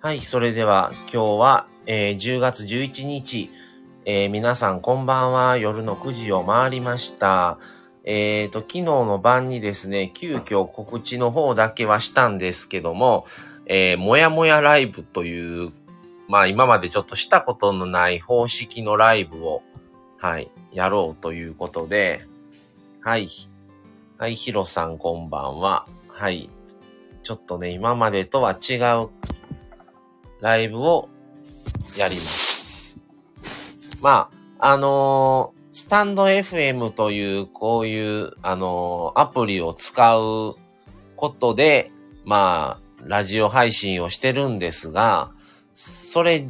はい、それでは今日は、えー10月11日、えー皆さんこんばんは。夜の9時を回りました。えっ、と、昨日の晩にですね、急遽告知の方だけはしたんですけども、えーもやもやライブという、まあ今までちょっとしたことのない方式のライブを、はい、やろうということで、はい。はい、ヒロさんこんばんは。はい。ちょっとね、今までとは違うライブをやります。まあ、あのースタンド FM という、こういう、あのーアプリを使うことで、まあ、ラジオ配信をしてるんですが、それ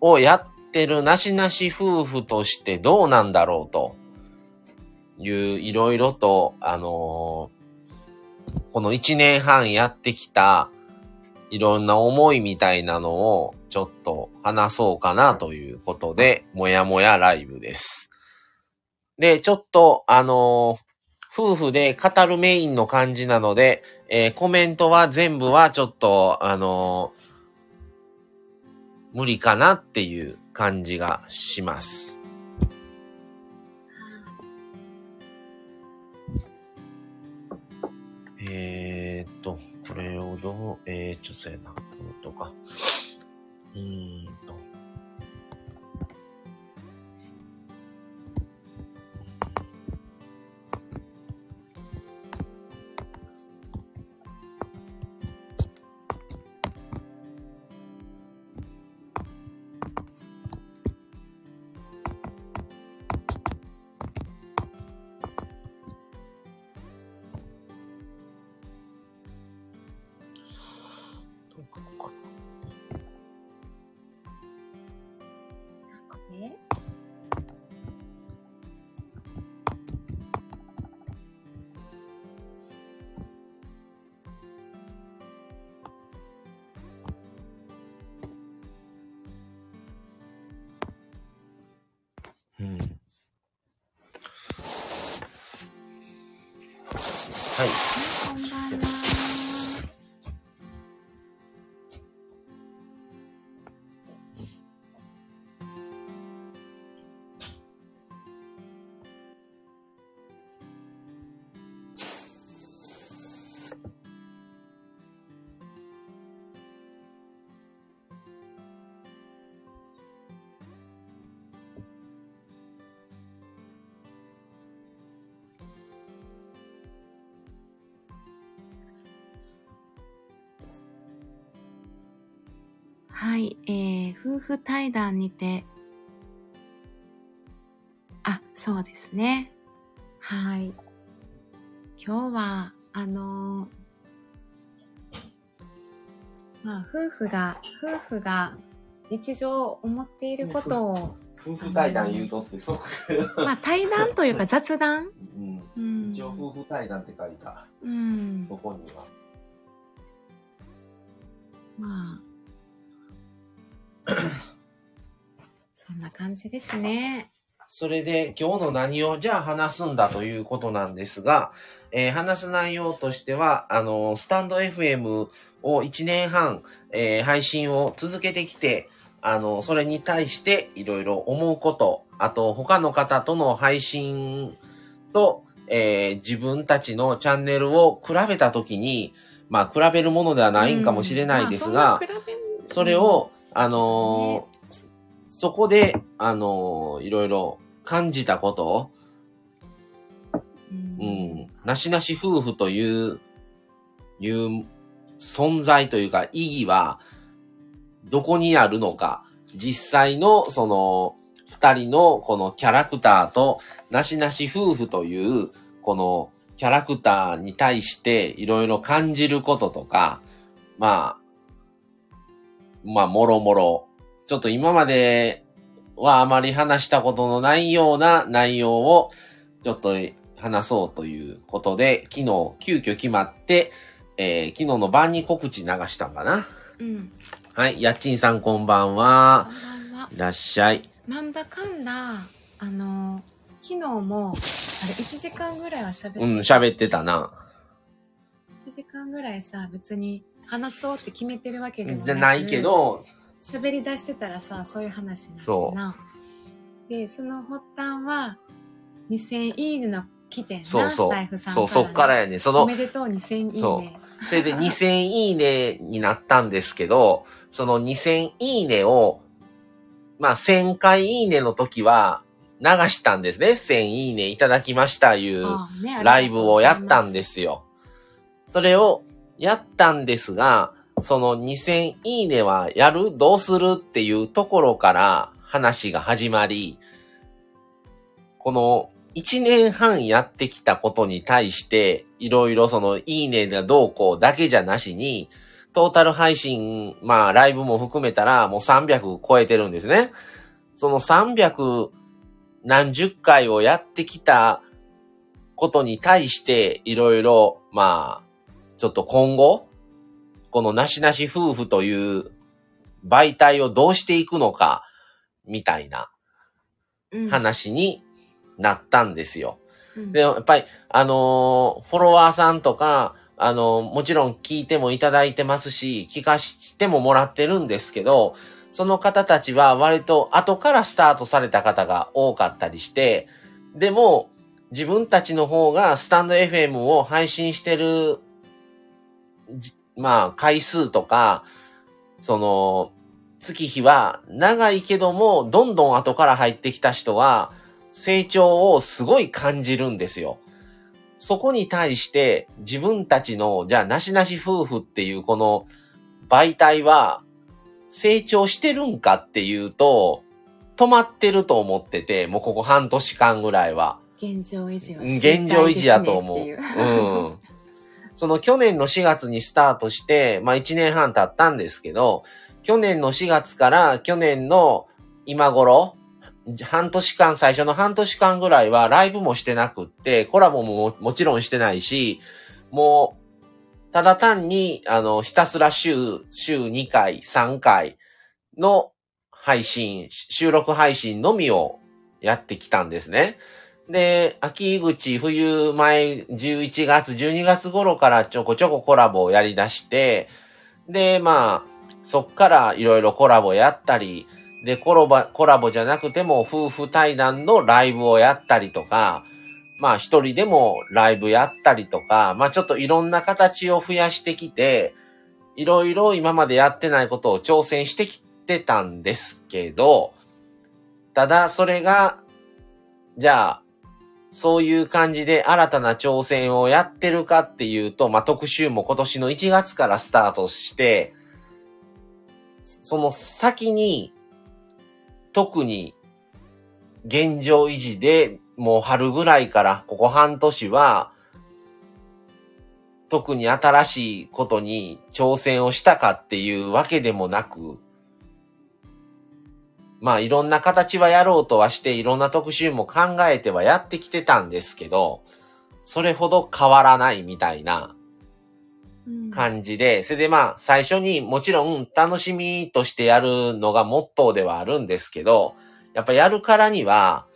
をやってるなしなし夫婦としてどうなんだろうという、いろいろと、あのーこの一年半やってきた、いろんな思いみたいなのをちょっと話そうかなということで、もやもやライブです。で、ちょっと、あのー夫婦で語るメインの感じなので、えーコメントは全部はちょっと、あの無理かなっていう感じがします。えーっと、これをどう、えー、ちょっとやな、うんとか。うーんはい、えー、夫婦対談にて、あ、そうですね。はい。今日は、あのーまあ、夫婦が、夫婦が日常思っていることを、夫婦対談言うとって、そこまあ、対談というか雑談うん。うん。一応夫婦対談って書いた、うん。そこには。まあ、そんな感じですね。それで今日の何をじゃあ話すんだということなんですが、えー話す内容としては、あの、スタンド FM を1年半、えー配信を続けてきて、あの、それに対していろいろ思うこと、あと他の方との配信と、えー自分たちのチャンネルを比べたときに、まあ比べるものではないんかもしれないですが、うんまあそそれを、あのーそこで、あのーいろいろ感じたこと、うん。うん、なしなし夫婦という、いう存在というか意義は、どこにあるのか、実際の、その、二人のこのキャラクターと、なしなし夫婦という、このキャラクターに対していろいろ感じることとか、まあ、まあ、もろもろ、ちょっと今まではあまり話したことのないような内容を、ちょっと話そうということで、昨日急遽決まって、えー昨日の晩に告知流したんかな。うん。はい、やっちんさんこんばんはこ。んばんは。いらっしゃい。なんだかんだ、あの、昨日も、あれ、1時間ぐらいは喋って、うん、喋ってたな。時間ぐらいさ、別に話そうって決めてるわけでもじゃないけ、ど、喋り出してたらさ、そういう話になっな。で、その発端は、2000いいねの来てんな、そうそうスタイフさんそう、そっからやね。そのおめ、でとう2000いいそね。それで2000いいねになったんですけど、その2000いいねを、まあ1000回いいねの時は流したんですね。1000いいねいただきましたいうライブをやったんで。すよ。それをやったんですが、その2000いいねはやるどうするっていうところから話が始まり、この1年半やってきたことに対して、いろいろそのいいねがどうこうだけじゃなしに、トータル配信、まあライブも含めたらもう300超えてるんですね。その300何十回をやってきたことに対して、いろいろ、まあ、ちょっと今後、このなしなし夫婦という媒体をどうしていくのか、みたいなうん、話になったんですよ。うんで、やっぱり、あのーフォロワーさんとか、あのーもちろん聞いてもいただいてますし、聞かしてももらってるんですけど、その方たちは割と後からスタートされた方が多かったりして、でも、自分たちの方がスタンド FM を配信してる、じまあ、回数とか、その、月日は長いけども、どんどん後から入ってきた人は、成長をすごい感じるんですよ。そこに対して自分たちの、じゃあなしなし夫婦っていうこの媒体は成長してるんかっていうと、止まってると思ってて、もうここ半年間ぐらいは。現状維持はうん現状維持やと思ううん。その去年の4月にスタートして、まあ1年半経ったんですけど、去年の4月から去年の今頃、半年間、最初の半年間ぐらいはライブもしてなくって、コラボもももちろんしてないし、もう、ただ単に、あの、ひたすら週、週2回、3回の配信、収録配信のみをやってきたんですね。で、秋口、冬前、11月、12月頃からちょこちょこコラボをやり出して、で、まあ、そっからいろいろコラボやったり、で、コラボ、コラボじゃなくても夫婦対談のライブをやったりとか、まあ一人でもライブやったりとか、まあちょっといろんな形を増やしてきて、いろいろ今までやってないことを挑戦してきてたんですけど、ただそれが、じゃあ、そういう感じで新たな挑戦をやってるかっていうと、まあ、特集も今年の1月からスタートして、その先に、特に現状維持でもう春ぐらいからここ半年は、特に新しいことに挑戦をしたかっていうわけでもなく、まあいろんな形はやろうとはして、いろんな特集も考えてはやってきてたんですけど、それほど変わらないみたいなうん。感じで、それでまあ最初にもちろん楽しみとしてやるのがモットーではあるんですけど、やっぱやるからには、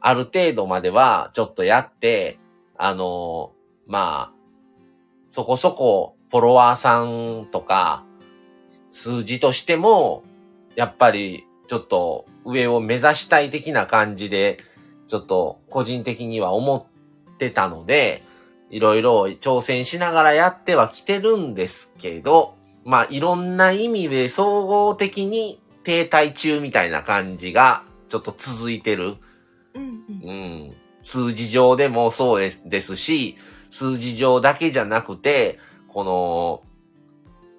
ある程度まではちょっとやって、あのまあ、そこそこフォロワーさんとか、数字としても、やっぱりちょっと上を目指したい的な感じで、ちょっと個人的には思ってたので、いろいろ挑戦しながらやってはきてるんですけど、まあいろんな意味で総合的に停滞中みたいな感じがちょっと続いてる。うんうんうん。数字上でもそうですですし、数字上だけじゃなくて、この、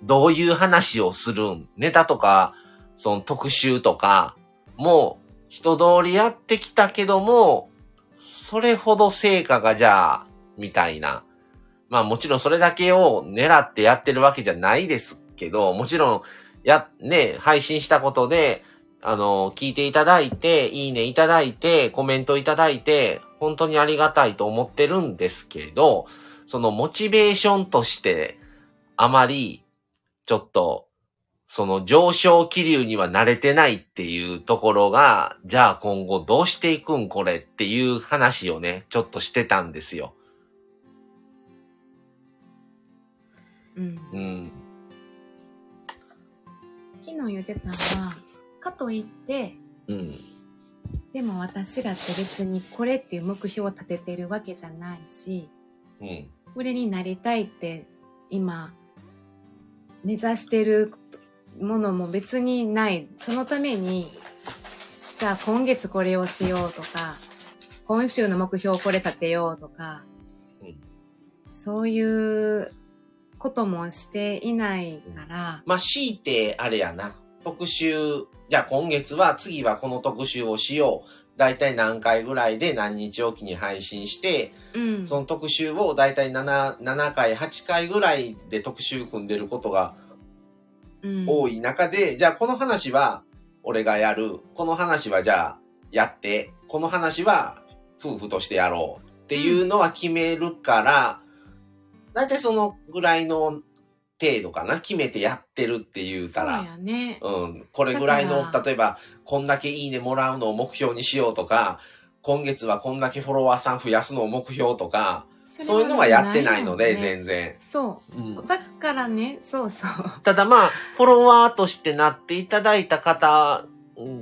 どういう話をするん？ネタとか、その特集とか、もう人通りやってきたけども、それほど成果がじゃあ、みたいな。まあもちろんそれだけを狙ってやってるわけじゃないですけど、もちろん、や、ね、配信したことで、あの、聞いていただいて、いいねいただいて、コメントいただいて、本当にありがたいと思ってるんですけど、そのモチベーションとして、あまり、ちょっと、その上昇気流には慣れてないっていうところが、じゃあ今後どうしていくんこれっていう話をね、ちょっとしてたんですよ。うん。うん。昨日言ってたのは、かといって、うん。でも私らって別にこれっていう目標を立ててるわけじゃないし、うん。これになりたいって今目指してるものも別にない。そのために、じゃあ今月これをしようとか、今週の目標これ立てようとか、うんそういうこともしていないから、まあ、強いて、あれやな。特集、じゃあ今月は、次はこの特集をしよう。だいたい何回ぐらいで何日おきに配信して、うん。その特集をだいたい7、7回、8回ぐらいで特集組んでることがうん多い中で、じゃあこの話は俺がやる。この話はじゃあやって、この話は夫婦としてやろうっていうのは決めるから、だいたいそのぐらいの程度かな。決めてやってるっていうかそうら。やね。うん。これぐらいの例えば、こんだけいいねもらうのを目標にしようとか、今月はこんだけフォロワーさん増やすのを目標とか、そういうのはやってないので、然。全然。そうう。ん。だからね、そうそう。ただまあ、フォロワーとしてなっていただいた方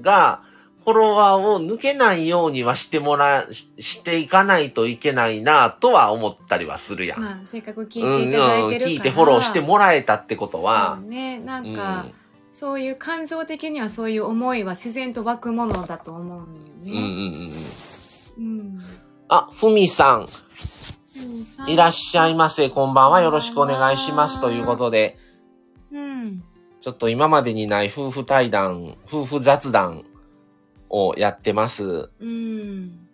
が、フォロワーを抜けないようにはしてもら、ししていかないといけないなとは思ったりはするやん。まあ、せっかく聞うん、うんいていただいてるから。聞いてフォローしてもらえたってことはそう、ね、なんうんか、そういう感情的にはそういう思いは自然と湧くものだと思うんだようんうんね。うん。うん。あ、ふみさん、いらっししゃいませ。こんばんは。よろしくお願いします。ということで、うん。ちょっと今までにない夫婦対談、夫婦雑談をやってます。うん。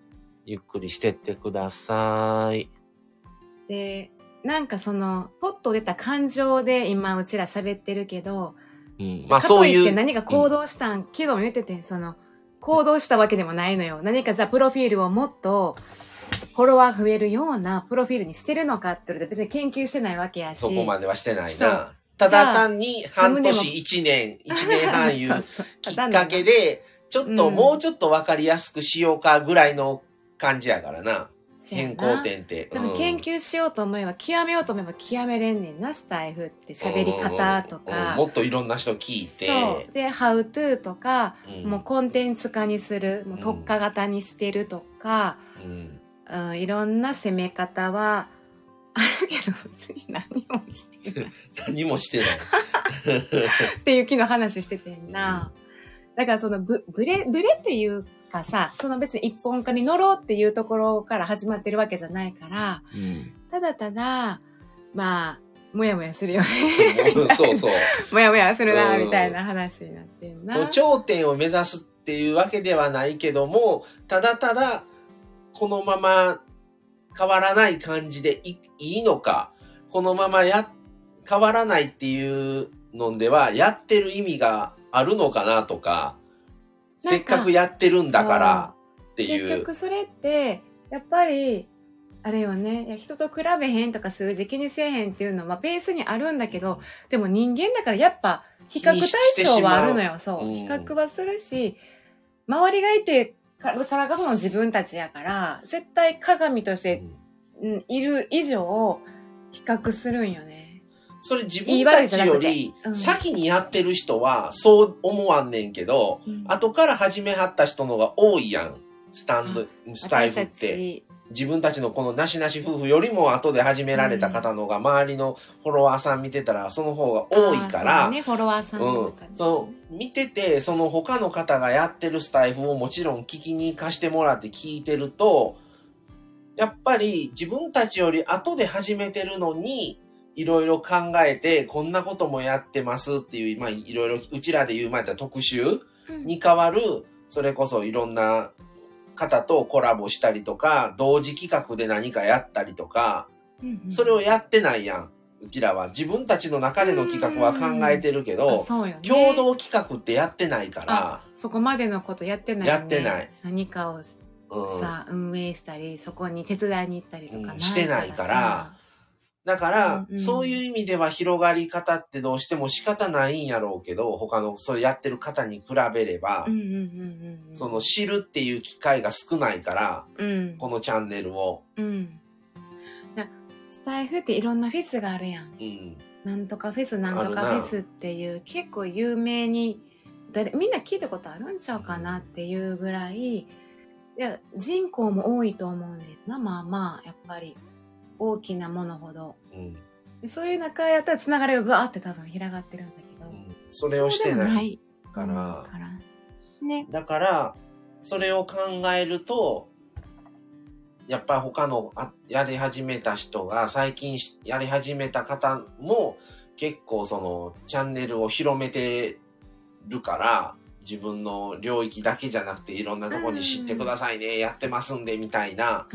ゆっくりしてってください。で、なんかその、ポッと出た感情で今うちら喋ってるけど、うん、まあかそういう。って何か行動したん、昨日も言ってて、その、行動したわけでもないのよ。何かじゃあプロフィールをもっと、フォロワー増えるようなプロフィールにしてるのかって言われて別に研究してないわけやし。そこまではしてないな。ただ単に半年、一年、一年半いそうきっかけで、ちょっとうんもうちょっとわかりやすくしようかぐらいの感じやからな。変更点って。多分研究しようと思えば、極めようと思えば極めれんねんな、スタイフって喋り方とうんか。もっといろんな人聞いて。そう。で、ハウトゥーとか、うんもうコンテンツ化にする、もう特化型にしてるとか、うんうん、いろんな攻め方はあるけど、別に何もしてない。何もしてない。っていう昨日話しててんな。だからそのブ、ブレ、ブレっていうかさ、その別に一本化に乗ろうっていうところから始まってるわけじゃないから、うんただただ、まあ、もやもやするよね。そうそう。もやもやするな、うんみたいな話になってんな。そう頂点を目指すっていうわけではないけどもただただこのまま変わらない感じでいいいのかこのままや変わらないっていうのではやってる意味があるのかなとかかせっかくやってるんだからって結いう。局それって、やっぱり、あれよね、人と比べへんとか数字気にせえへんっていうのはベースにあるんだけど、でも人間だからやっぱ比較対象はあるのよ。そう。うん比較はするし、周りがいてからからがその自分たちやから、絶対鏡として、うん、いる以上、比較するんよね。それ自分たちよりうん先にやってる人はそう思わんねんけど、うん後から始めはった人のが多いやん。スタンド、スタイ私フったて。ち、自分たちのこのなしなし夫婦よりも後で始められた方のが周りのフォロワーさん見てたらその方が多いから、ね、フォロワーさんのうん。そう、見てて、その他の方がやってるスタイフをもちろん聞きに貸してもらって聞いてると、やっぱり自分たちより後で始めてるのに、いろいろ考えて、こんなこともやってますっていう、まあ、いろいろ、うちらで言う前だったら特集うん。に変わる、それこそいろんな方とコラボしたりとか、同時企画で何かやったりとか、うんうんそれをやってないやん。うちらは自分たちの中での企画は考えてるけどね。共同企画ってやってないから、そこまでのことやってないよね。やってない。何かをうん、さ、運営したり、そこに手伝いに行ったりとかうんしてないからだから、うんうんそういう意味では広がり方ってどうしても仕方ないんやろうけど、他のそうやってる方に比べれば。その知るっていう機会が少ないから、うん。このチャンネルを。うん。なスタイフっていろんなフェスがあるやん。うん。なんとかフェスなんとかフェスっていう結構有名に誰みんな聞いたことあるんちゃうかなっていうぐらいいや人口も多いと思うんだよなまあまあやっぱり大きなものほどうん。でそういう中やったらつながりがぐわーって多分広がってるんだけど、それをしてない。いからねだから、それを考えると、やっぱり他のあやり始めた人が、最近しやり始めた方も、結構そのチャンネルを広めてるから、自分の領域だけじゃなくていろんなとこに知ってくださいね、やってますんで、みたいな。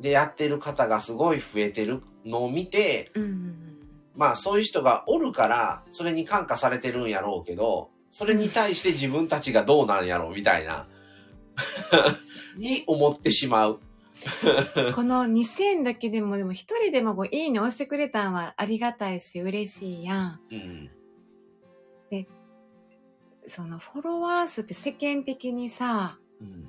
で、やってる方がすごい増えてるのを見て、うんうんうんまあそういう人がおるから、それに感化されてるんやろうけど、それに対して自分たちがどうなんやろうみたいな、に思ってしまう。この2000だけでもでも一人でもこういいね押してくれたんはありがたいし嬉しいやん。うん。そのフォロワー数って世間的にさ、うん。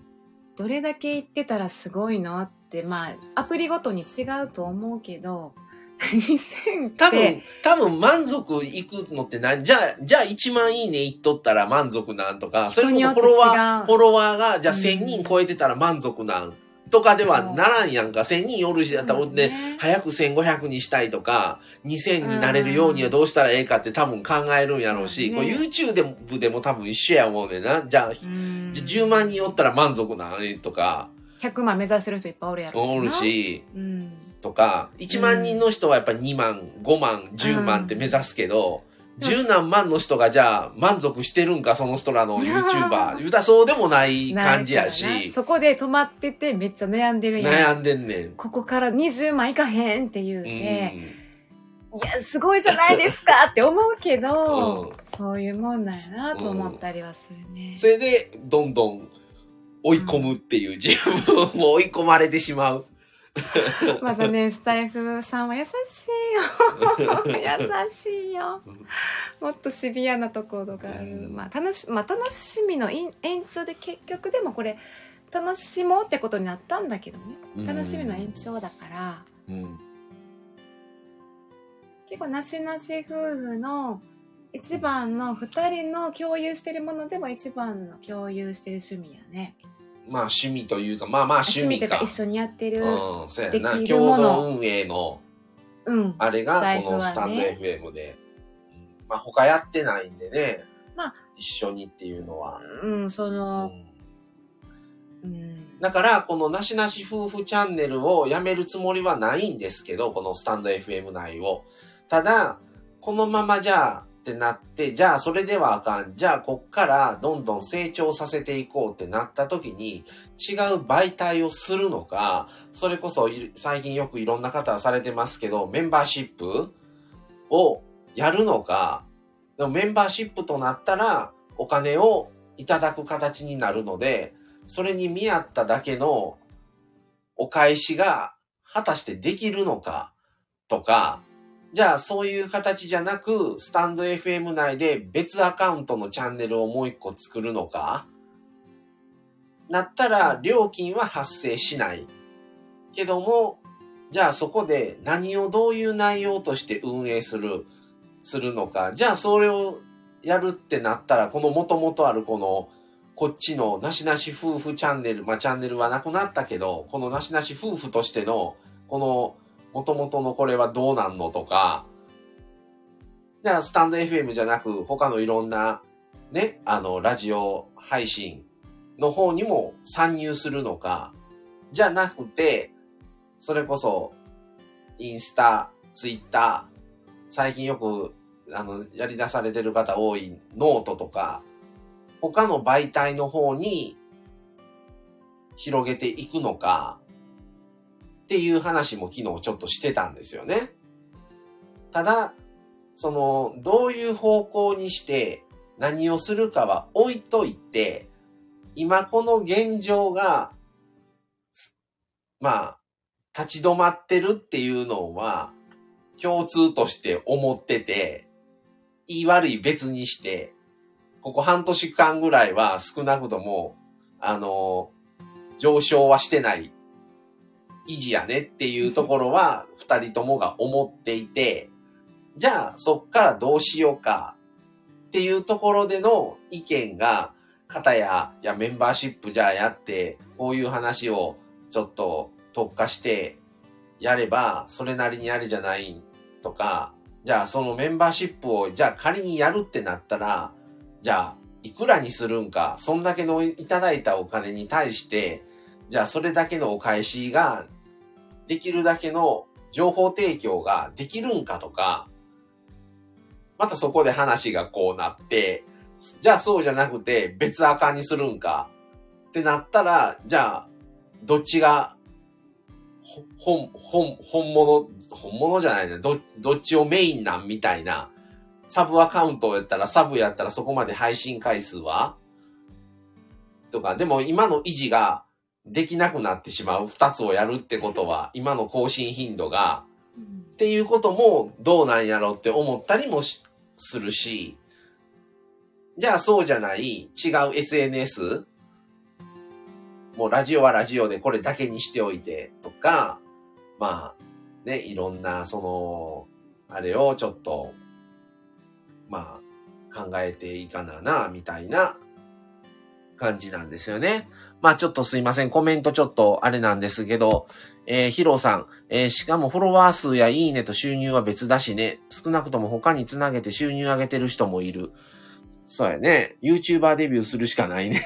どれだけ言ってたらすごいのって、まあ、アプリごとに違うと思うけど、2000って、多分、多分満足いくのって何？じゃあ、じゃあ1万いいねいっとったら満足なんとか、それこそ人にフォロワー、フォロワーが、じゃあうん。1000人超えてたら満足なんとかではならんやんか。1000人おるしだったら、ね、早く1500にしたいとか、2000になれるようにはどうしたらええかって多分考えるんやろうし、YouTube でも多分一緒や思うねんな。じゃじゃあ10万人おったら満足なんとか、100万目指してる人いっぱいおるやろしな。おるし、うん。とか、1万人の人はやっぱ2万、5万、10万って目指すけど、うん十何万の人がじゃあ満足してるんか、その人らの YouTuber。言うたらそうでもない感じやし、そこで止まっててめっちゃ悩んでるやん。悩んでんねん。ここから20万いかへんって言ううて、ん。いや、すごいじゃないですかって思うけど、うんそういうもんなんやなと思ったりはするね。それで、どんどん追い込むっていう、自分も追い込まれてしまう。またね、スタイフさんは優しいよ。優しいよ。もっとシビアなところがある。うんまあ、楽し、まあ、楽しみの延延長で結局でもこれ、楽しもうってことになったんだけどね。楽しみの延長だから、うん。結構なしなし夫婦の一番の二人の共有してるものでも一番の共有してる趣味やね。まあ趣味というか、まあまあ趣味か。というか一緒にやってる。うん、そうやでな。共同運営の、うん。あれがこのスタンド FM で。うんまあ他やってないんでね。まあ一緒にっていうのは。うん、そうの、んうん。だから、このなしなし夫婦チャンネルをやめるつもりはないんですけど、このスタンド FM 内を。ただ、このままじゃあってなって、じゃあそれではあかん。じゃあこっからどんどん成長させていこうってなった時に、違う媒体をするのか、それこそ最近よくいろんな方されてますけど、メンバーシップをやるのか、でもメンバーシップとなったらお金をいただく形になるので、それに見合っただけのお返しが果たしてできるのかとか、じゃあそういう形じゃなく、スタンド FM 内で別アカウントのチャンネルをもう一個作るのか？なったら料金は発生しない。けども、じゃあそこで何をどういう内容として運営する、するのか？じゃあそれをやるってなったら、この元々あるこのこっちのなしなし夫婦チャンネル、まあチャンネルはなくなったけど、このなしなし夫婦としての、この元々のこれはどうなんのとか、じゃあスタンド FM じゃなく他のいろんなね、あの、ラジオ配信の方にも参入するのか、じゃなくて、それこそ、インスタ、ツイッター、最近よく、あの、やり出されてる方多いノートとか、他の媒体の方に広げていくのか。っていう話も昨日ちょっとしてたんですよね。ただ、その、どういう方向にして何をするかは置いといて、今この現状が、まあ、立ち止まってるっていうのは共通として思ってて、言い悪い別にして、ここ半年間ぐらいは少なくとも、あの、上昇はしてない維持やねっていうところは二人ともが思っていて、じゃあそっからどうしようかっていうところでの意見が、方や、いやメンバーシップじゃあやって、こういう話をちょっと特化してやれば、それなりにやるじゃないとか、じゃあそのメンバーシップを、じゃあ仮にやるってなったら、じゃあいくらにするんか、そんだけのいただいたお金に対して、じゃあそれだけのお返しが、できるだけの情報提供ができるんかとか、またそこで話がこうなって、じゃあそうじゃなくて別赤にするんかってなったら、じゃあどっちが本、本、本物、本物じゃないね。ど、どっちをメインなんみたいな。サブアカウントやったら、サブやったらそこまで配信回数は？とか、でも今の維持ができなくなってしまう二つをやるってことは、今の更新頻度が、っていうこともどうなんやろうって思ったりもするし、じゃあそうじゃない違う SNS もうラジオはラジオでこれだけにしておいてとか、まあ、ね、いろんな、その、あれをちょっと、まあ、考えていかなな、みたいな感じなんですよね。まあちょっとすいません。コメントちょっとあれなんですけど、えー、ヒロさん、えー、しかもフォロワー数やいいねと収入は別だしね。少なくとも他につなげて収入上げてる人もいる。そうやね。YouTuber デビューするしかないね。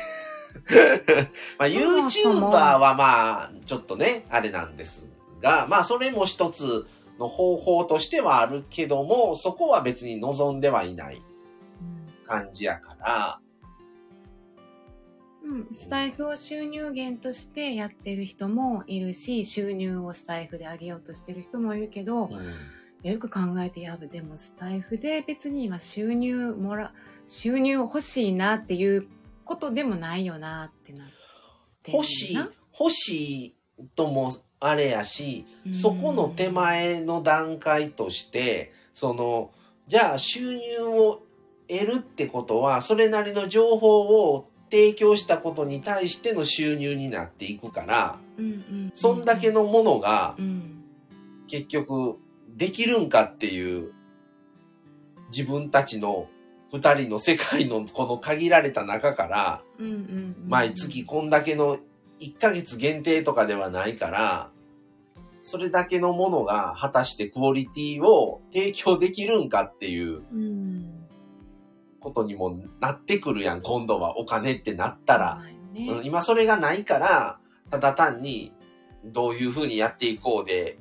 まあ、YouTuber はまあ、ちょっとね、あれなんですが、まあ、それも一つの方法としてはあるけども、そこは別に望んではいない感じやから、うん、スタイフを収入源としてやってる人もいるし、収入をスタイフで上げようとしてる人もいるけど、うん、よく考えてやぶ、でもスタイフで別に今収入もら、収入欲しいなっていうことでもないよなってなって欲しい欲しいともあれやし、そこの手前の段階としてそのじゃあ収入を得るってことはそれなりの情報を提供したことに対しての収入になっていくから、そんだけのものが、結局できるんかっていう自分たちの二人の世界のこの限られた中から、毎月こんだけの1ヶ月限定とかではないから、それだけのものが果たしてクオリティを提供できるんかっていうことにもなってくるやん、今度はお金ってなったら。ね、今それがないから、ただ単にどういうふうにやっていこうで、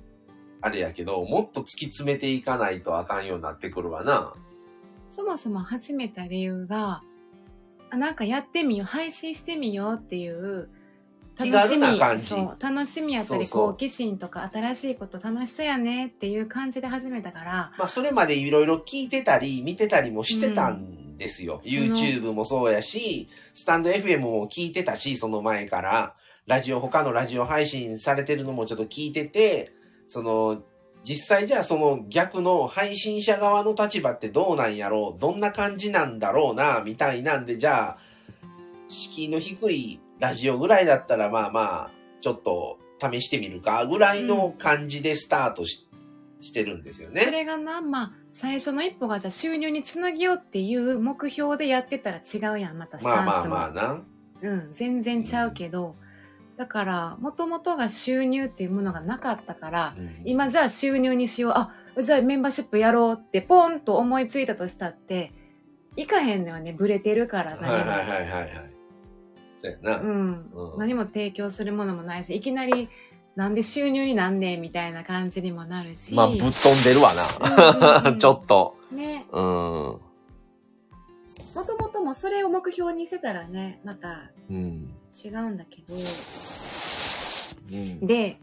あれやけど、もっと突き詰めていかないとあかんようになってくるわな。そもそも始めた理由が、あなんかやってみよう、配信してみようっていう楽しみそう楽しみやったり好奇心とか新しいこと楽しそうやねっていう感じで始めたからまあそれまでいろいろ聞いてたり見てたりもしてたんですよ、うん、YouTube もそうやしスタンド FM も聞いてたしその前から。ラジオ他のラジオ配信されてるのもちょっと聞いててその実際じゃあその逆の配信者側の立場ってどうなんやろう？どんな感じなんだろうな？みたいなんでじゃあ敷居の低いラジオぐらいだったらまあまあちょっと試してみるかぐらいの感じでスタートしうん、してるんですよね。それがな、まあ最初の一歩がじゃあ収入につなげようっていう目標でやってたら違うやん、またスタンスも。まあまあまあな。うん、全然ちゃうけど、うんだから、もともとが収入っていうものがなかったから、うん、今じゃあ収入にしよう。あ、じゃあメンバーシップやろうってポンと思いついたとしたって、いかへんのよね、ブレてるから何も。はいはいはいはい。そうやな。うん。うん、何も提供するものもないし、いきなり、なんで収入になんねんみたいな感じにもなるし。まあ、ぶっ飛んでるわな。ちょっと。ね。うん。もともともそれを目標にしてたらね、また、違うんだけど、で、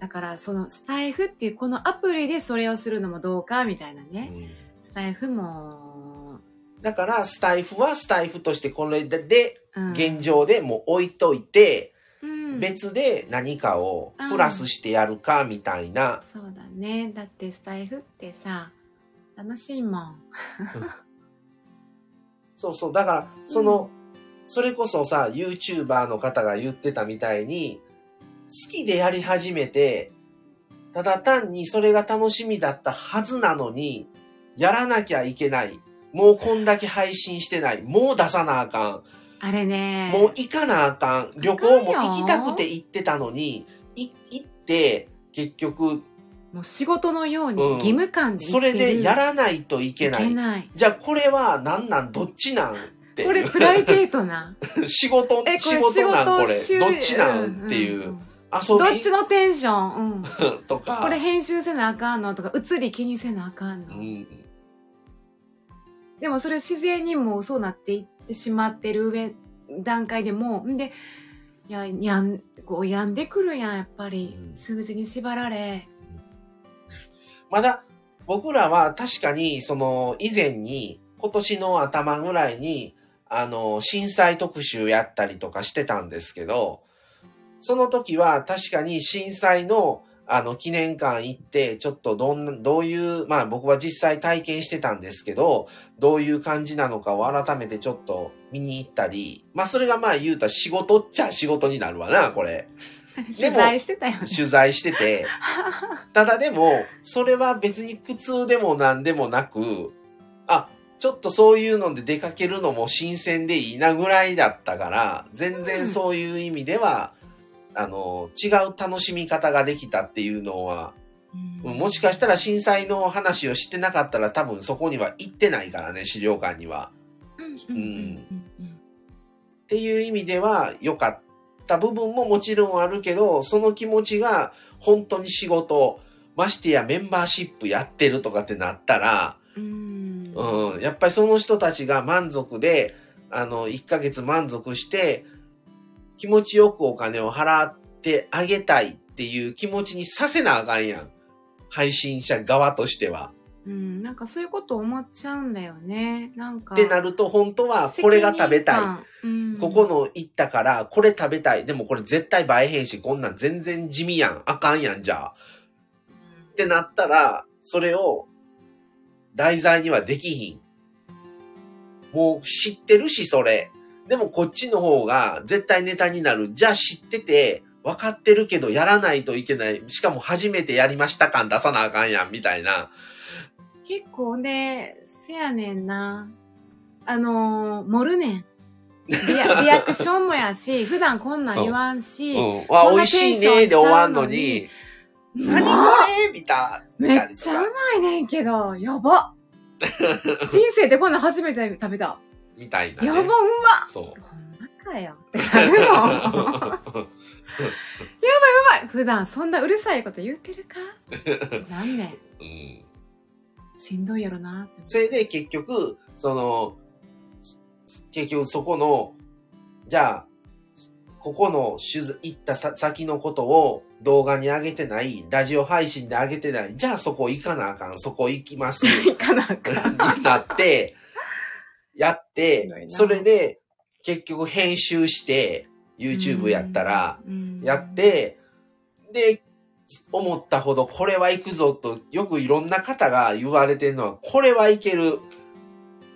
だからそのスタイフっていうこのアプリでそれをするのもどうかみたいなね。うん、スタイフも。だからスタイフはスタイフとしてこれで、現状でもう置いといて、うん、別で何かをプラスしてやるかみたいな。そうだね。だってスタイフってさ、楽しいもん。そうそう。だから、その、それこそさ、YouTuber の方が言ってたみたいに、好きでやり始めて、ただ単にそれが楽しみだったはずなのに、やらなきゃいけない。もうこんだけ配信してない。もう出さなあかん。あれね。もう行かなあかん。旅行も行きたくて行ってたのに、い行って、結局、もう仕事のようにうん義務感でそれでやららないといけいない。けない。じゃあこれは何なんどっちなんって。これプライベートな。仕事、仕れ事なんこれ。収どっちなんっていう。んん遊び？どっちのテンション？うん。とか。これ編集せなあかんの？とか、映り気にせなあかんの？うん。でもそれ自然にもうそうなっていってしまってる上、段階でもう、んで、いや、やん、こう、病んでくるやん、やっぱり。うん数字に縛られ。まだ、僕らは確かに、その、以前に、今年の頭ぐらいに、あの、震災特集やったりとかしてたんですけど、その時は確かに震災の、あの、記念館行って、ちょっとどんな、どういう、まあ僕は実際体験してたんですけど、どういう感じなのかを改めてちょっと見に行ったり、まあそれがまあ言うたら仕事っちゃ仕事になるわな、これ。取材してたよね。取材してて、ただでも、それは別に苦痛でも何でもなく、あ、ちょっとそういうので出かけるのも新鮮でいいなぐらいだったから、全然そういう意味では、あの、違う楽しみ方ができたっていうのは、うんもしかしたら震災の話をしてなかったら多分そこには行ってないからね、資料館には。うんっていう意味では良かった部分ももちろんあるけど、その気持ちが本当に仕事、ましてやメンバーシップやってるとかってなったら、うん。うん、やっぱりその人たちが満足で、あの、1ヶ月満足して、気持ちよくお金を払ってあげたいっていう気持ちにさせなあかんやん。配信者側としては。うん、なんかそういうこと思っちゃうんだよね。なんか。ってなると本当はこれが食べたい。うんここの行ったから、これ食べたい。でもこれ絶対映えへんし、こんなん全然地味やん。あかんやん、じゃあ。ってなったら、それを題材にはできひん。もう知ってるし、それ。でもこっちの方が絶対ネタになる。じゃあ知ってて、分かってるけどやらないといけない。しかも初めてやりました感出さなあかんやん、みたいな。結構ね、せやねんな。あのー、盛るねん。リア リアクションもやし、普段こんなん言わんし、うん。わ、美味しいねで終わんのに、何これみたいめな。っちゃうまいねんけど、やば。人生でこんなん初めて食べた。みたいな、ね。やば、うまそう。ほんまかよ。ってなるの。やばいやばい。普段そんなうるさいこと言ってるか？なんねん。うんしんどいやろな。それで結局、その、結局そこの、じゃあ、ここの行ったさ先のことを動画に上げてない、ラジオ配信で上げてない、じゃあそこ行かなあかん、そこ行きます、いかなあかん。になって、やってそれで結局編集して、YouTube やったら、うん、やって、で、思ったほどこれは行くぞと、よくいろんな方が言われてるのは、これはいける。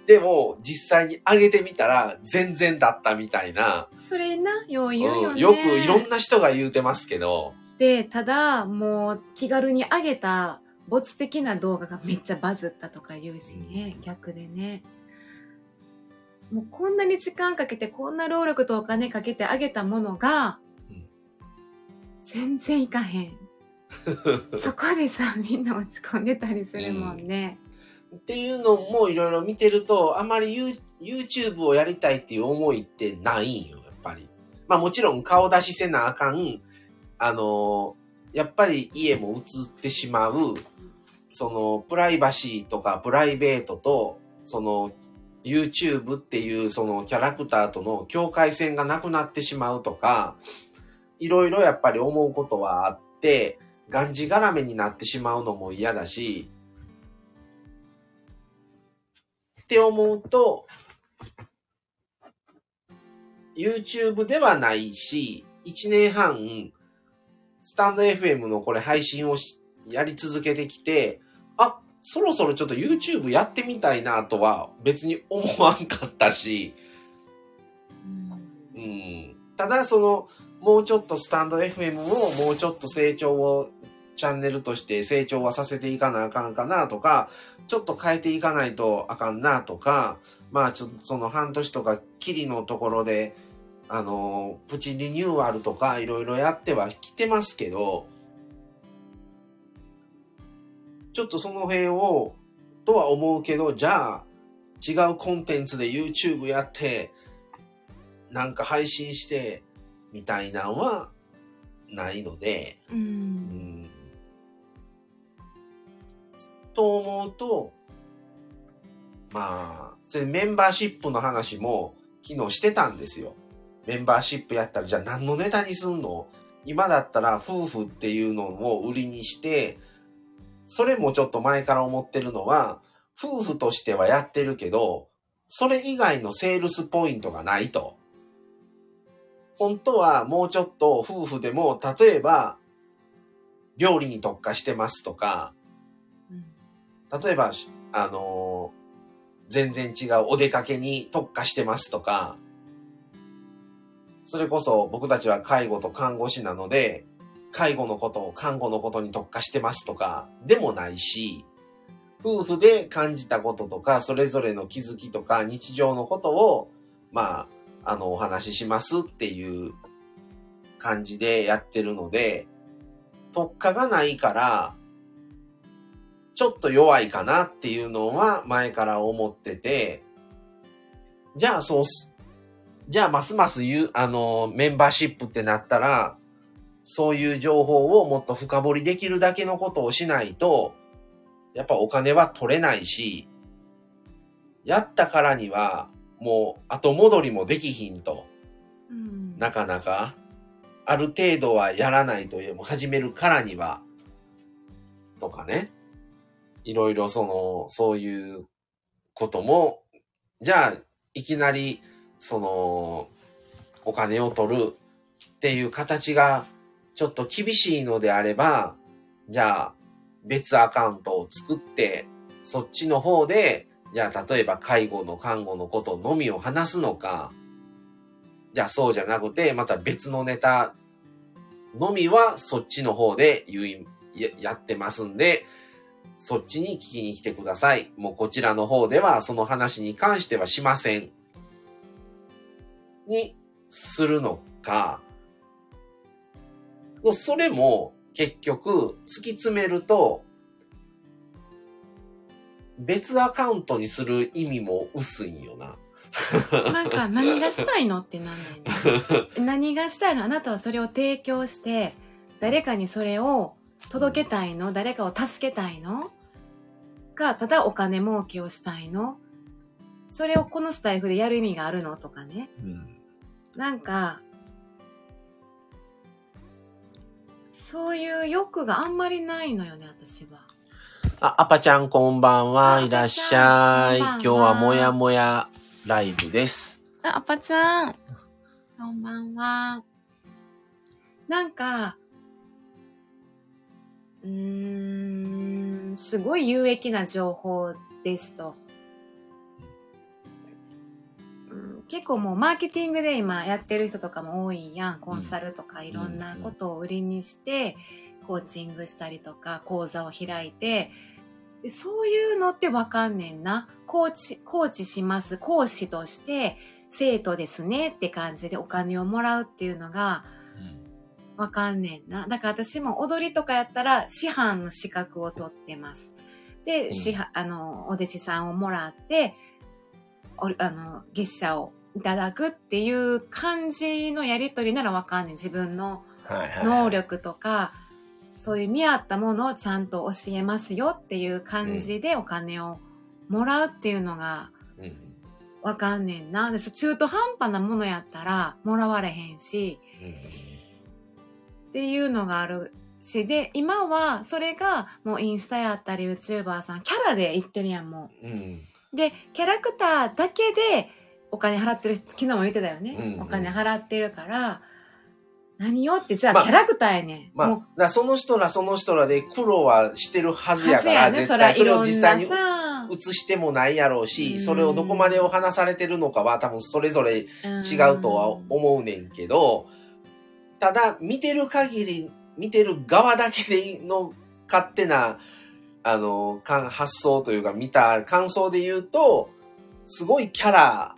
でも、実際に上げてみたら、全然だったみたいな、それな、よう言うよね。うんよくいろんな人が言うてますけど、で、ただ、もう気軽に上げた、没的な動画がめっちゃバズったとか言うしね、逆でね。もうこんなに時間かけて、こんな労力とお金かけて上げたものがうん、全然いかへん。そこでさ、みんな落ち込んでたりするもんね。っていうのもいろいろ見てると、あまり You- YouTube をやりたいっていう思いってないんよ、やっぱり。まあもちろん顔出しせなあかん、あのやっぱり家も映ってしまう、そのプライバシーとかプライベートと、その YouTube っていうそのキャラクターとの境界線がなくなってしまうとか、いろいろやっぱり思うことはあって、がんじがらめになってしまうのも嫌だし、って思うと、YouTube ではないし、1年半、スタンド FM のこれ配信をやり続けてきて、あ、そろそろちょっと YouTube やってみたいなとは別に思わんかったし、うんうん。ただその、もうちょっとスタンド FM をもうちょっと成長をチャンネルとして成長はさせていかなあかんかなとか、ちょっと変えていかないとあかんなとか、まあちょっとその半年とかきりのところで、あの、プチリニューアルとかいろいろやってはきてますけど、ちょっとその辺を、とは思うけど、じゃあ、違うコンテンツで YouTube やって、なんか配信して、みたいなのはないので、うん。と思うと、まあ、メンバーシップの話も昨日してたんですよ。メンバーシップやったら、じゃあ何のネタにすんの？今だったら夫婦っていうのを売りにして、それもちょっと前から思ってるのは、夫婦としてはやってるけど、それ以外のセールスポイントがないと。本当はもうちょっと夫婦でも、例えば、料理に特化してますとか、例えば、あのー、全然違うお出かけに特化してますとか、それこそ僕たちは介護と看護師なので、介護のこと看護のことに特化してますとか、でもないし、夫婦で感じたこととか、それぞれの気づきとか、日常のことを、まあ、あの、お話ししますっていう感じでやってるので、特化がないから、ちょっと弱いかなっていうのは前から思ってて、じゃあそうす、じゃあますます言う、あの、メンバーシップってなったら、そういう情報をもっと深掘りできるだけのことをしないと、やっぱお金は取れないし、やったからには、もう後戻りもできひんと。うん、なかなか。ある程度はやらないとも始めるからには。とかね。いろいろその、そういうことも、じゃあ、いきなり、その、お金を取るっていう形がちょっと厳しいのであれば、じゃあ、別アカウントを作って、そっちの方でじゃあ、例えば介護の看護のことのみを話すのか、じゃあそうじゃなくて、また別のネタのみはそっちの方で言いやってますんで、そっちに聞きに来てください。もうこちらの方ではその話に関してはしません。にするのか、それも結局突き詰めると、別アカウントにする意味も薄いんよな。なんか何がしたいのってなんないね。何がしたいの？あなたはそれを提供して、誰かにそれを届けたいの？誰かを助けたいの？か、ただお金儲けをしたいの？それをこのスタイフでやる意味があるの？とかね。うん、なんか、そういう欲があんまりないのよね、私は。あ、アパちゃんこんばんは。いらっしゃい。今日はもやもやライブです。あ、アパちゃん。こんばんは。なんか、うーん、すごい有益な情報ですと。結構もうマーケティングで今やってる人とかも多いやん。コンサルとかいろんなことを売りにして、コーチングしたりとか、講座を開いて、でそういうのってわかんねんな。コーチ、コーチします。講師として生徒ですねって感じでお金をもらうっていうのがわかんねんな。だから私も踊りとかやったら師範の資格を取ってます。で、うん、師あの、お弟子さんをもらって、おあの、月謝をいただくっていう感じのやりとりならわかんねん。自分の能力とか、そういう見合ったものをちゃんと教えますよっていう感じでお金をもらうっていうのがわかんねんな。で中途半端なものやったらもらわれへんし、っていうのがあるし、で、今はそれがもうインスタやったり YouTuber さんキャラで言ってるやん、もう。うん、で、キャラクターだけでお金払ってる昨日も言ってたよね。うんうん、お金払ってるから、何よって、じゃあキャラクターやねん。まあ、まあ、その人らその人らで苦労はしてるはずやから、ね、絶対それを実際に映してもないやろうし、それをどこまでを話されてるのかは多分それぞれ違うとは思うねんけど、ただ見てる限り見てる側だけでの勝手な、あの、か発想というか見た感想で言うと、すごいキャラ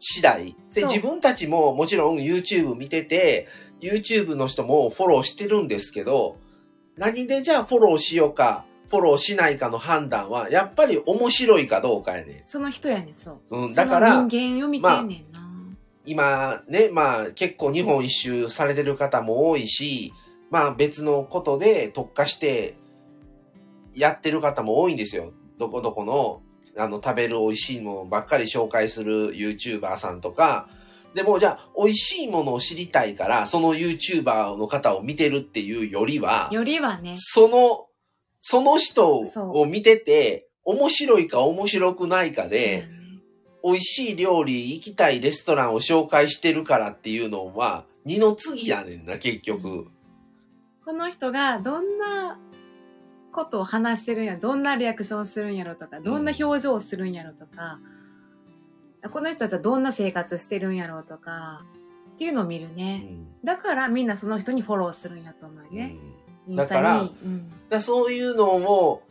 次第。で、自分たちももちろん YouTube 見てて、YouTube の人もフォローしてるんですけど、何でじゃあフォローしようか、フォローしないかの判断は、やっぱり面白いかどうかやねその人やねん、そう。ん。うん、だから、人間を見てんねんな。今ね、まあ結構日本一周されてる方も多いし、まあ別のことで特化してやってる方も多いんですよ。どこどこのあの食べる美味しいものばっかり紹介する YouTuber さんとか、でもじゃあ美味しいものを知りたいからその YouTuber の方を見てるっていうよりは、よりはね、その、その人を見てて面白いか面白くないかで、美味しい料理行きたいレストランを紹介してるからっていうのは、二の次やねんな、結局。この人がどんなことを話してるんやろ、どんなリアクションするんやろとか、どんな表情をするんやろとか、この人たちはどんな生活してるんやろとか、っていうのを見るうね。ん。だからみんなその人にフォローするんやと思うね。うん、だからそういうのを、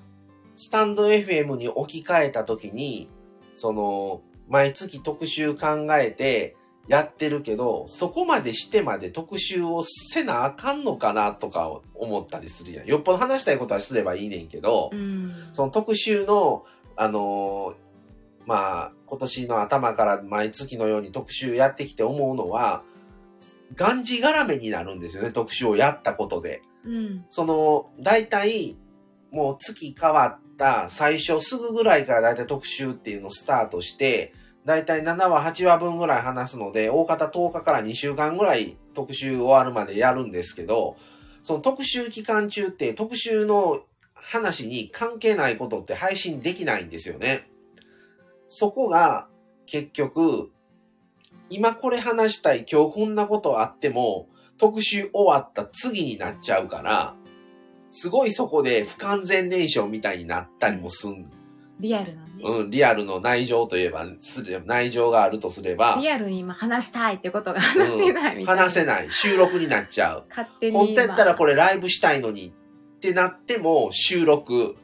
スタンド FM に置き換えたときに、その、毎月特集考えてやってるけど、そこまでしてまで特集をせなあかんのかなとか思ったりするやん。よっぽど話したいことはすればいいねんけど、うん。その特集の、あのーまあ、今年の頭から毎月のように特集やってきて思うのは、がんじがらめになるんですよね、特集をやったことで。うん。その、大体、もう月変わった最初すぐぐらいから大体特集っていうのをスタートして、大体7話、8話分ぐらい話すので、大方10日から2週間ぐらい特集終わるまでやるんですけど、その特集期間中って特集の話に関係ないことって配信できないんですよね。そこが結局、今これ話したい、今日こんなことあっても、特集終わった次になっちゃうから、すごいそこで不完全燃焼みたいになったりもすん。リアルのね。うん、リアルの内情といえば、すれば内情があるとすれば、リアルに今話したいってことが話せないみたいな。話せない。収録になっちゃう。勝手に。本当やったらこれ。れライブしたいのにってなっても収録。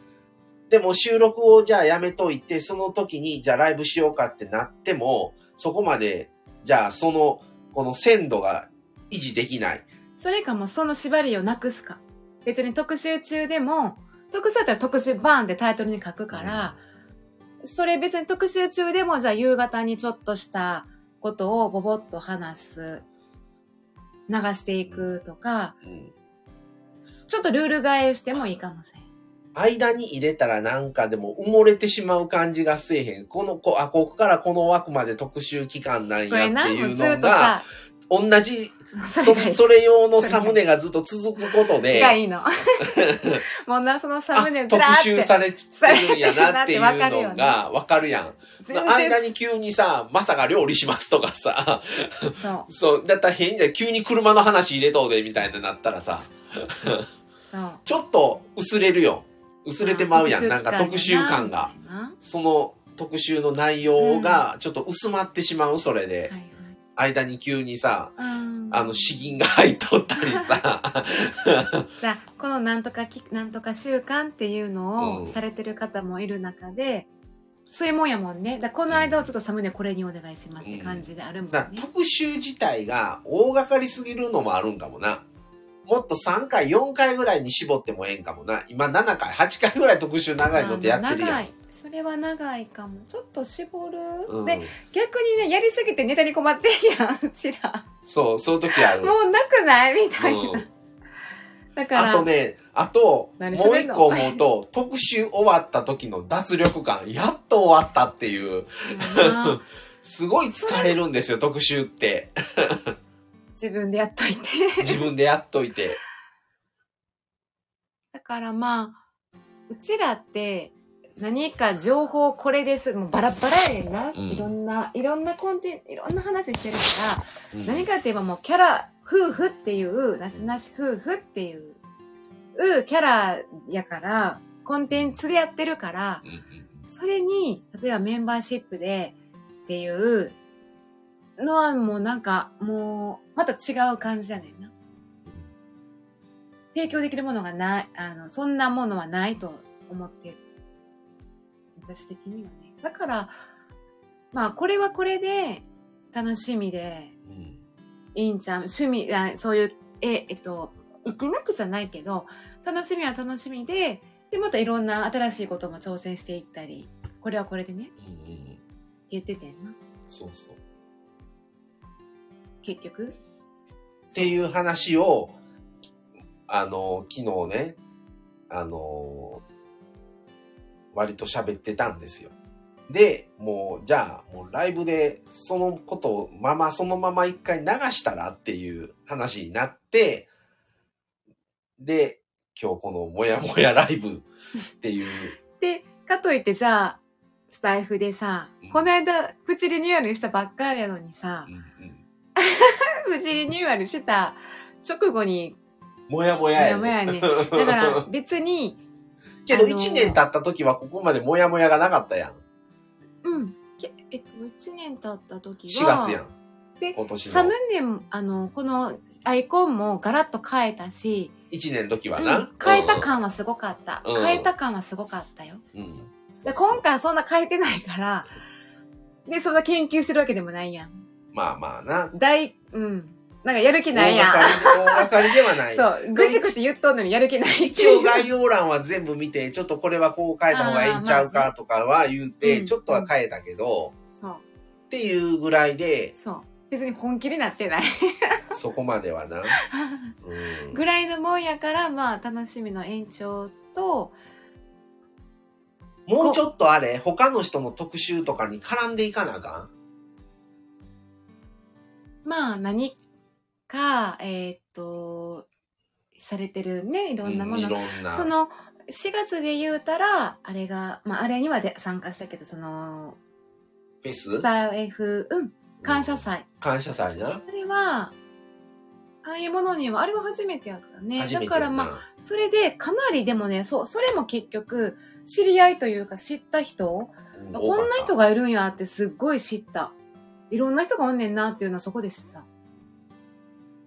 でも収録をじゃあやめといて、その時にじゃあライブしようかってなっても、そこまで、じゃあその、この鮮度が維持できない。それかもうその縛りをなくすか。別に特集中でも、特集だったら特集バーンってタイトルに書くから、それ別に特集中でもじゃあ夕方にちょっとしたことをボボッと話す、流していくとか、うんちょっとルール替えしてもいいかもしれん。間に入れたらなんかでも埋もれてしまう感じがせえへん。このこ、あ、ここからこの枠まで特集期間なんやっていもうのが、同じ、そそそれ用のサムネがずっと続くことで、がいいの。もうな、そのサムネあずらーって。特集されてるんやなっていうのがわかるやん。間に急にさ、まさか料理しますとかさ、そう、そう、だったら変じゃん。急に車の話入れとうでみたいになったらさ、そう。ちょっと薄れるよ。薄れてまうやん。なんか特集感が。。その特集の内容がちょっと薄まってしまう、それで。はいはい間に急にさ、うん。あの、詩吟が入っとったりさ、じゃあこのなんとかきなんとか習慣っていうのうん。をされてる方もいる中で、そういうもんやもんね。だこの間をちょっとサムネこれにお願いしますって感じであるもんね。だ、から特集自体が大掛かりすぎるのもあるんかもな。もっと3回、4回ぐらいに絞ってもええんかもな。今7回、8回ぐらい特集長いのってやってるやん。それは長いかも。ちょっと絞る、うん。で逆にねやりすぎてネタに困ってんやんうちら。そう、そういう時ある。もうなくない？みたいな、うん。だからあとね、あと、も何う一個思うと、特集終わった時の脱力感、やっと終わったっていう、うん。すごい疲れるんですよ、特集って。自分でやっといて。自分でやっといて。だからまあ、うちらって何か情報これです。もうバラバラやねんな。うんいろんな、いろんなコンテンツ、いろんな話してるから、うん何かって言えばもうキャラ、夫婦っていう、なしなし夫婦っていう、うキャラやから、コンテンツでやってるから、うんうんそれに、例えばメンバーシップでっていうのはもうなんか、もう、また違う感じやねんな。提供できるものがない、あの、そんなものはないと思ってる。私的にはね。だから、まあ、これはこれで楽しみで、うん。いいんちゃう？趣味あ、そういう、え、えっと、息抜きじゃないけど、楽しみは楽しみで、で、またいろんな新しいことも挑戦していったり、これはこれでね、ってうんうんうん。言っててんな。そうそう。結局？っていう話を、あの、昨日ね、あの、割と喋ってたんですよ。で、もう、じゃあ、もうライブで、そのことを、まま、そのまま一回流したらっていう話になって、で、今日このもやもやライブっていう、で、かといってじゃあ、スタイフでさ、うんこの間、プチリニューアルしたばっかりやのにさう、んうん、プチリニューアルした直後に、もやもやや、ね。もやもやねだから別に、けどあのー1年経った時はここまでもやもやがなかったやん。うん。けえっと、1年経った時4は、月やん。で今年サムのネも、あの、このアイコンもガラッと変えたし、1年の時はうんな。変えた感はすごかった。うん変えた感はすごかったよ。うん。今回はそんな変えてないから、で、そんな研究してるわけでもないやん。まあまあな。大、うん。なんかやる気ないやん。大掛かりではない。そう、ぐちぐち言っとんのにやる気ない。一応概要欄は全部見て、ちょっとこれはこう変えた方がいいんちゃうかとかは言うて、うんちょっとは変えたけど、そう、っていうぐらいで、そう。別に本気になってない。そこまではな。うん。ぐらいのもんやから、まあ、楽しみの延長と、もうちょっとあれ、他の人の特集とかに絡んでいかなあかまあ、何か、えーっと、されてるね、いろん。んなもの。うん。その、4月で言うたら、あれが、まあ、あれにはで参加したけど、その、フェス？スタイフ、うん、感謝祭。うん感謝祭な？あれは、ああいうものには、あれは初めてやったね。だからまあ、それでかなりでもね、そう、それも結局、知り合いというか知った人、うんこんな人がいるんやってすっごい知った。いろんな人がおんねんなっていうのはそこで知った。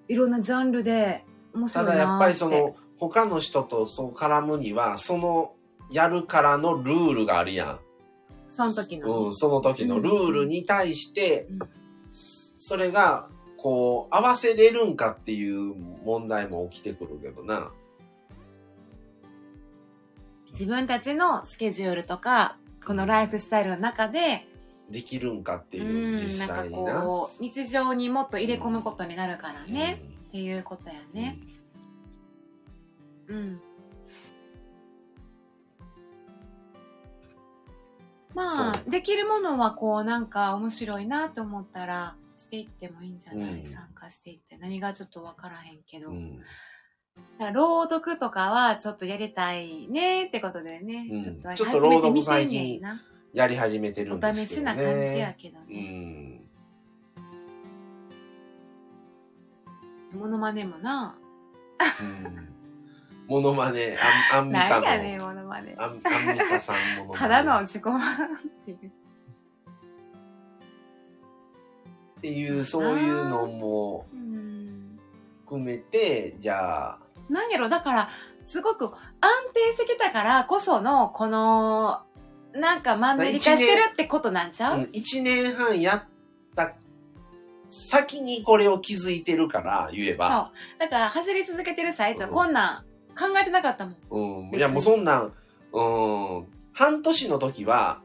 いろんなジャンルで面白いな。ただやっぱりその、他の人とそう絡むには、その、やるからのルールがあるやん。その時の。うん、その時のルールに対して、うんそれが、こう、合わせれるんかっていう問題も起きてくるけどな。自分たちのスケジュールとか、このライフスタイルの中で、できるんかってういう、ん、実なんか際にな。こう、日常にもっと入れ込むことになるからね、うんっていうことやね。うん。まあそ、できるものはこうなんか面白いなと思ったらしていってもいいんじゃない、うん参加していって。何がちょっとわからへんけど。朗読とかはちょっとやりたいねってことでね。うんちょっとちょっと初めて見てんねん近な。やり始めてるおんですけどね。試しな感じやけどうね。ん。モノマネもな。うん。モノマネ、アンミカの。何やねん、モノマネ。アンミカさんモノマネ。ただの自己満っていう。っていう、そういうのもうん含めて、じゃあ、なんやろ、だから、すごく安定してきたからこその、この、なんかマンネリ化してるってことなんちゃう、うん一年半やった先にこれを気づいてるから言えそうば。。だから走り続けてる最中はうんこんなん考えてなかったもん。うん。いやもうそんなん、うん。半年の時は、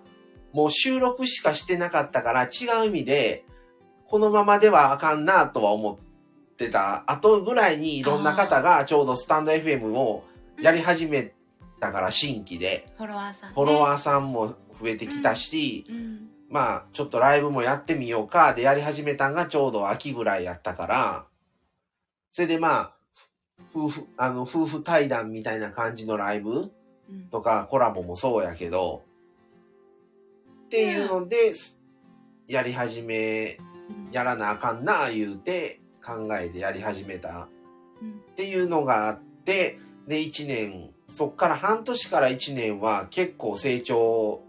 もう収録しかしてなかったから違う意味で、このままではあかんなとは思ってた後ぐらいにいろんな方がちょうどスタンド FM をやり始めたから新規で、フォロワーさん、ね。フォロワーさんも増えてきたし、うん。まあちょっとライブもやってみようかでやり始めたんがちょうど秋ぐらいやったから、それでまあ、夫婦、あの、夫婦対談みたいな感じのライブうんとかコラボもそうやけど、っていうので、やり始め、やらなあかんな言うて考えてやり始めたうんっていうのがあって、で、1年、そっから半年から1年は結構成長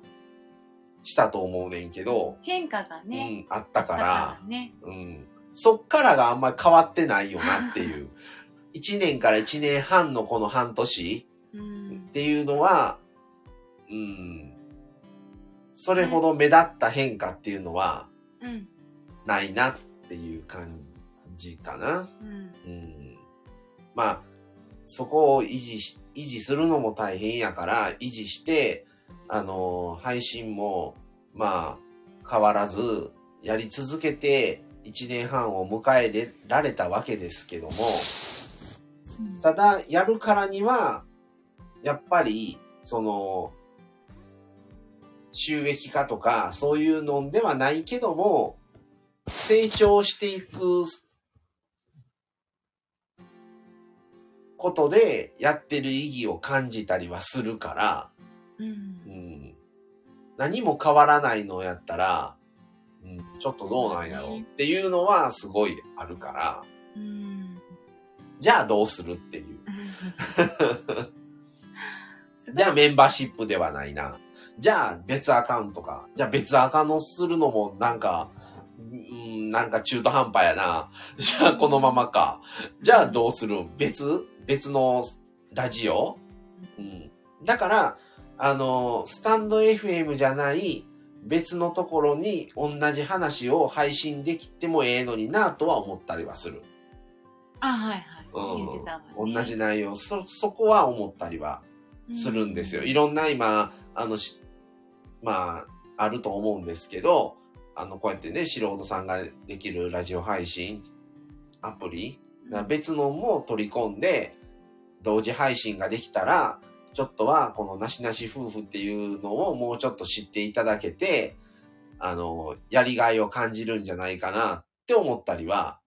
したと思うねんけど、変化がね。うん、あったかだら、ね。うん。そっからがあんまり変わってないよなっていう。1年から1年半のこの半年うんっ。ていうのは、うん、それほど目立った変化っていうのはうん。ないなっていう感じかな。うん。うん、まあ、そこを維持し、維持するのも大変やから、維持して、あの、配信も、まあ、変わらず、やり続けて、1年半を迎えられたわけですけども、ただ、やるからには、やっぱり、その、収益化とか、そういうのではないけども、成長していくことでやってる意義を感じたりはするから、うんうん、何も変わらないのやったら、うん、ちょっとどうなんやろうっていうのはすごいあるから、うん。じゃあどうするっていう。じゃあメンバーシップではないな。じゃあ別アカウントか。じゃあ別アカウントするのもなんか、うん、なんか中途半端やな。じゃあこのままか。じゃあどうする？別？別のラジオ？うん。だから、あの、スタンド FM じゃない別のところに同じ話を配信できてもええのになとは思ったりはする。あ、はいはい。うん言ってたわ、ね。同じ内容、そ、そこは思ったりはするんですよ。いろんな今、あのし、まあ、あると思うんですけど、あの、こうやってね、素人さんができるラジオ配信、アプリ、うん別のも取り込んで、同時配信ができたら、ちょっとは、このなしなし夫婦っていうのをもうちょっと知っていただけて、あの、やりがいを感じるんじゃないかなって思ったりは、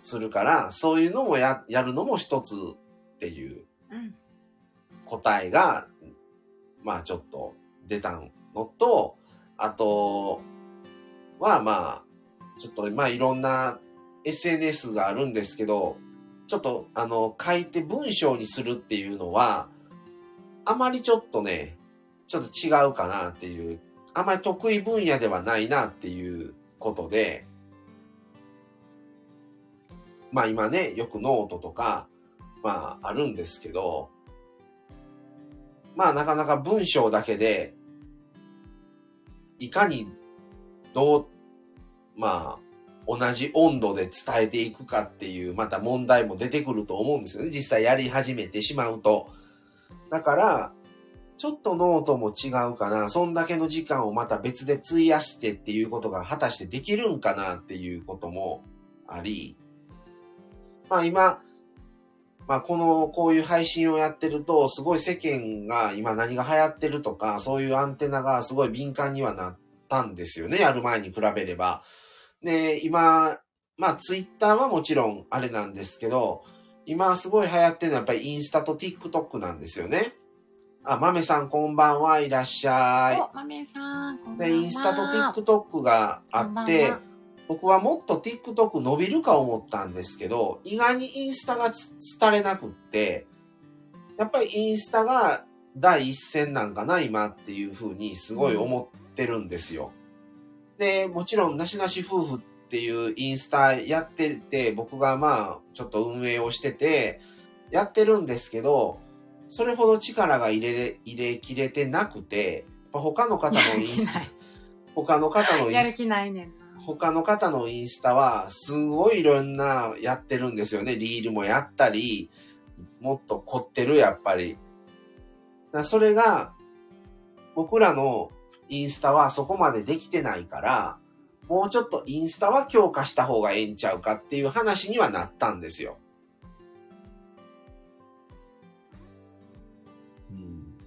するから、そういうのもや、やるのも一つっていううん。答えが、まあちょっと出たのと、あとはまあ、ちょっとまあいろんな SNS があるんですけど、ちょっとあの書いて文章にするっていうのは、あまりちょっとね、ちょっと違うかなっていう、あまり得意分野ではないなっていうことで、まあ今ね、よくノートとか、まああるんですけど、まあなかなか文章だけで、いかにどう、まあ同じ温度で伝えていくかっていうまた問題も出てくると思うんですよね。実際やり始めてしまうと。だから、ちょっとノートも違うかな。そんだけの時間をまた別で費やしてっていうことが果たしてできるんかなっていうこともあり、まあ今、まあこの、こういう配信をやってると、すごい世間が今何が流行ってるとか、そういうアンテナがすごい敏感にはなったんですよね。やる前に比べれば。で、今、まあツイッターはもちろんあれなんですけど、今すごい流行ってるのはやっぱりインスタと TikTok なんですよね。あ、まめさんこんばんはいらっしゃい。お、まめさん、こんばんは。で、インスタと TikTok があっては、僕はもっと TikTok 伸びるか思ったんですけど、意外にインスタがつ伝れなくって、やっぱりインスタが第一線なんかな、今っていうふうにすごい思ってるんですよ。で、もちろん、なしなし夫婦っていうインスタやってて、僕がまあ、ちょっと運営をしてて、やってるんですけど、それほど力が入れれ、入れきれてなくて、他の方のインスタ、他の方のインスタやる気ないねんな。他の方のインスタは、すごいいろんなやってるんですよね。リールもやったり、もっと凝ってる、やっぱり。それが、僕らのインスタはそこまでできてないから、もうちょっとインスタは強化した方がええんちゃうかっていう話にはなったんですよ。うん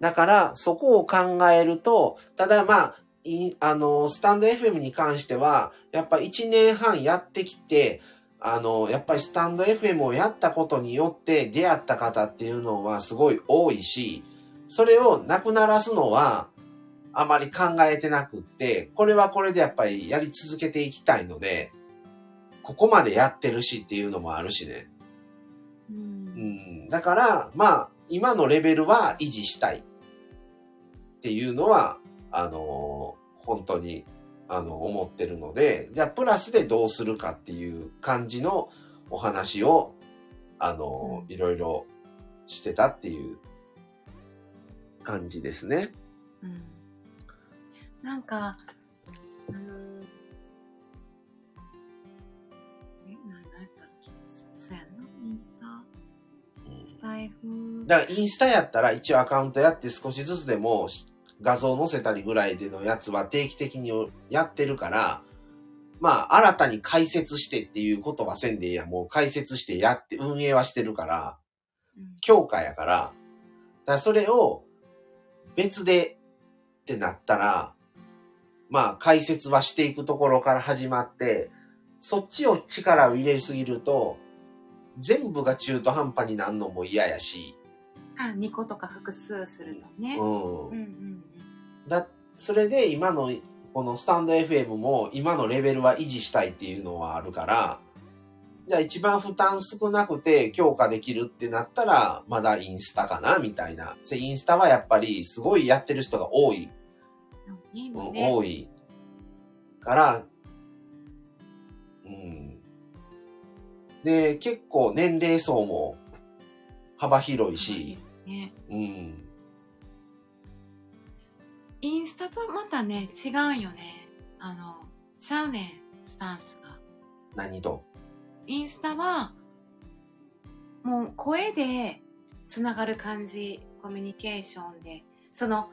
だから、そこを考えると、ただまあ、いあの、スタンド FM に関しては、やっぱ1年半やってきて、あの、やっぱりスタンド FM をやったことによって出会った方っていうのはすごい多いし、それをなくならすのはあまり考えてなくって、これはこれでやっぱりやり続けていきたいので、ここまでやってるしっていうのもあるしね。う。うんん、だから、まあ、今のレベルは維持したいっていうのはあの、本当に、あの、思ってるので、じゃあ、プラスでどうするかっていう感じのお話を、あの、うんいろいろしてたっていう感じですね。うん。なんか、あのー、え、な、なんやったっけ？そそうやんな？インスタ、スタイフ？だからインスタやったら一応アカウントやって少しずつでも画像載せたりぐらいでのやつは定期的にやってるから、まあ新たに解説してっていうことはせんでいいやん。もう解説してやって運営はしてるから、うん。強化やから、だからそれを別でってなったら、まあ解説はしていくところから始まって、そっちを力を入れすぎると、全部が中途半端になるのも嫌やし、あ、2個とか複数するとね。うん。うんうんだそれで今のこのスタンド FM も今のレベルは維持したいっていうのはあるからじゃあ一番負担少なくて強化できるってなったらまだインスタかなみたいなせインスタはやっぱりすごいやってる人が多い、うん。いいうん。多いからうんで結構年齢層も幅広いし、ね。うんインスタとまたね、違うんよね。あの、ちゃうねん、スタンスが。何と？インスタは、もう声でつながる感じ、コミュニケーションで。その、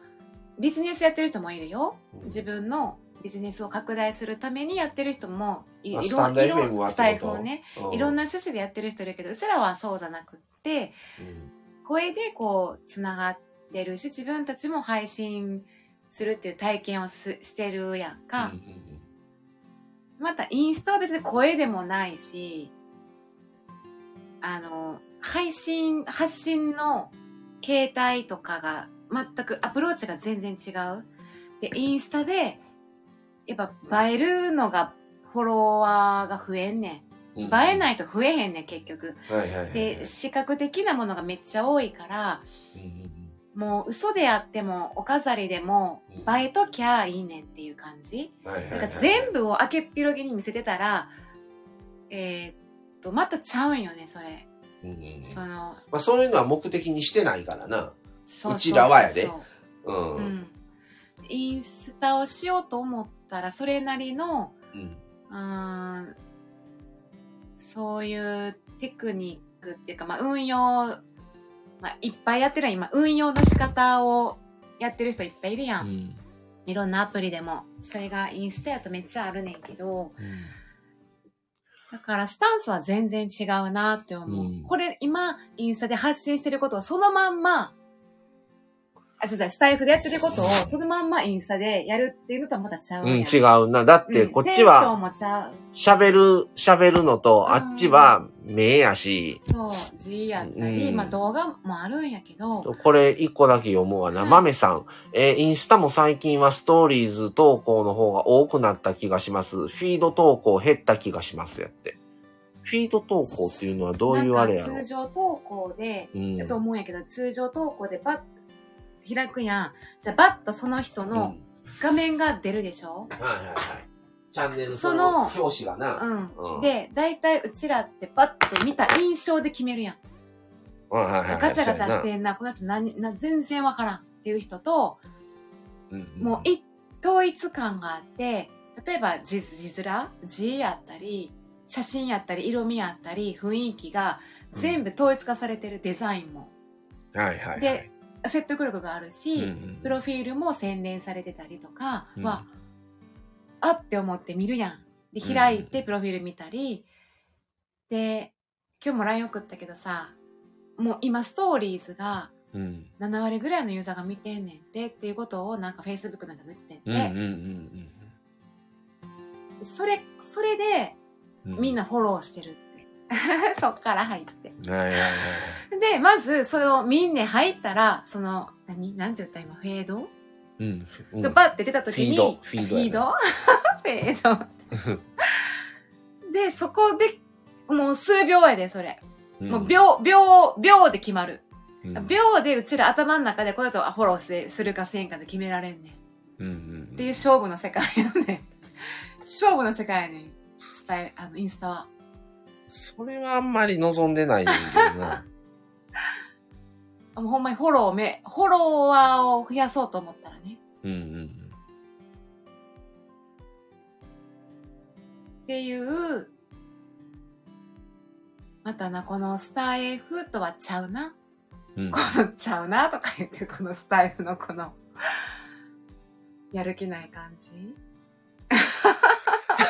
ビジネスやってる人もいるよ。自分のビジネスを拡大するためにやってる人もいいろいろスタイフをね、うんいろんな趣旨でやってる人いるけど、うちらはそうじゃなくって、うん声でこう、つながってるし、自分たちも配信するっていう体験をすしてるやんか。うんうんうんまたインスタは別に声でもないし、あの、配信、発信の形態とかが全くアプローチが全然違う。で、インスタで、やっぱ映えるのがフォロワーが増えんねん。映えないと増えへんねん、結局。はいはいはいはい。で、視覚的なものがめっちゃ多いから、うんうんもう嘘であってもお飾りでもうん映えときゃいいねんっていう感じ。うんはいはいはいだから全部を開けっぴろげに見せてたら、えーっと、またちゃうんよね、それ。うんその、まあそういうのは目的にしてないからな。そうちらはやでそうん。そううん。インスタをしようと思ったら、それなりの、うんうーん、そういうテクニックっていうか、まあ運用、まあいっぱいやってる今、運用の仕方をやってる人いっぱいいるやん。うんいろんなアプリでも。それがインスタやとめっちゃあるねんけど、だからスタンスは全然違うなって思う。うんこれ今インスタで発信してることをそのまんま、あ、違う違う、スタイフでやってることをそのまんまインスタでやるっていうのとはまたちゃううん。違うな。だってうんこっちは喋る、喋るのと、うんあっちは目やし、そう、字やったり、うんまあ動画もあるんやけど、これ一個だけ読むわな。はい豆さん。えーインスタも最近はストーリーズ投稿の方が多くなった気がします。フィード投稿減った気がしますやって。フィード投稿っていうのはどういうあれやろ？なんか通常投稿で、うんだと思うんやけど、通常投稿でバッと開くやん。じゃあバッとその人の画面が出るでしょ、はいはいはい。チャンネルその表紙がな。うん。うんで、大体うちらってパッと見た印象で決めるやん。はいはいガチャガチャしてんな、この人何な全然わからんっていう人と、なうんうんもう一統一感があって、例えば字字面字やったり、写真やったり、色味やったり、雰囲気が全部統一化されてるデザインも。はいはいはい。で説得力があるし、うんうんプロフィールも洗練されてたりとかうん。は、あって思って見るやん。で、開いてプロフィール見たり、で、今日も LINE 送ったけどさ、もう今ストーリーズがうん。7割ぐらいのユーザーが見てんねんてっていうことをなんか Facebook の人が言ってて、うんうんうんそれ、それでうん。みんなフォローしてる。って。そっから入って。で、まず、それをみんな入ったら、その、何？なんて言った今、フェード？うん。うん。がバッて出た時に、フィード。フィードやね。フィード？フェード。で、そこで、もう数秒やで、それ。もう秒、秒、秒で決まる。うん。秒でうちら頭の中でこの人はフォローするかせんかで決められんねん。うんうんっていう勝負の世界やね勝負の世界やねスタイあのインスタはそれはあんまり望んでないねんけどな。もうほんまにフォローめフォロワーを増やそうと思ったらねうんうんっていうまたなこのスター F とはちゃうなうん。うんこのちゃうなとか言ってこのスタイルのこのやる気ない感じだ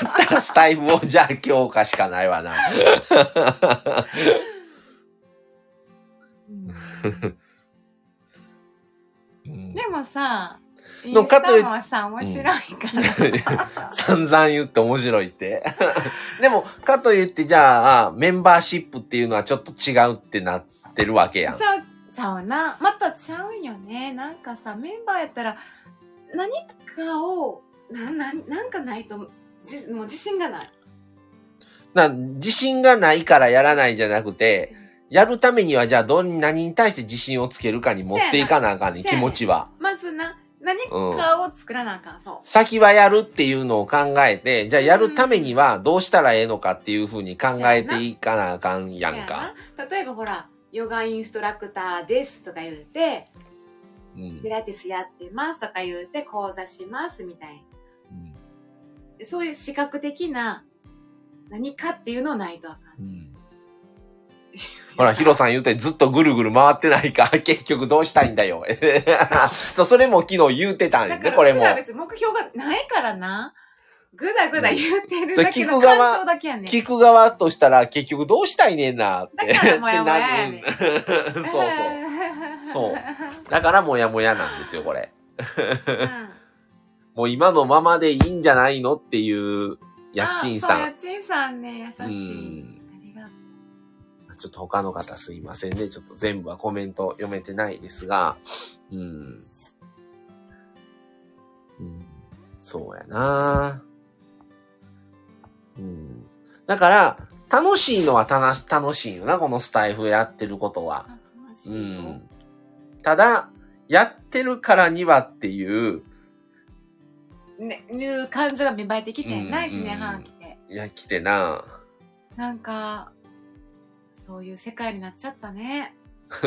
ったらスタイフをじゃあ強化しかないわな。でもさインスのかといタもさ面白いから、散々言って面白いって。でも、かといってじゃあ、メンバーシップっていうのはちょっと違うってなってるわけやん。ち。ゃうちゃうな。またちゃうんよね。なんかさメンバーやったら何かをなななんかないとじもう自信がない。な自信がないからやらないじゃなくて、やるためにはじゃあどん何に対して自信をつけるかに持っていかなあかんねん、気せやな持ちは。まずな何かを作らなあかん、そう。先はやるっていうのを考えて、じゃあやるためにはどうしたらええのかっていうふうに考えていかなあかんやんか。例えばほらヨガインストラクターですとか言うてうん。ピラティスやってますとか言うて講座しますみたいな。でそういう視覚的な何かっていうのないとあかんうんほら、ヒロさん言うてずっとぐるぐる回ってないから、結局どうしたいんだよ。そう、それも昨日言うてたんやね、これも。別に目標がないからなぐだぐだ言うてるだけの聞く側感情だけやねん聞く側としたら結局どうしたいねんなって。だからモヤモヤやね そうそう。そうだからモヤモヤなんですよ、これ。うんもう今のままでいいんじゃないのっていう、やっちんさん。あそうやっちんさんね優しいうんありがとうちょっと他の方すいませんね。ちょっと全部はコメント読めてないですが、うん。うん、そうやなうん。だから、楽しいのはたな楽しいよな、このスタイフやってることは。うん。ただ、やってるからにはっていう、ね、いう感情が芽生えてきてんな、うん1年半来て。いや、来てななんか、そういう世界になっちゃったね。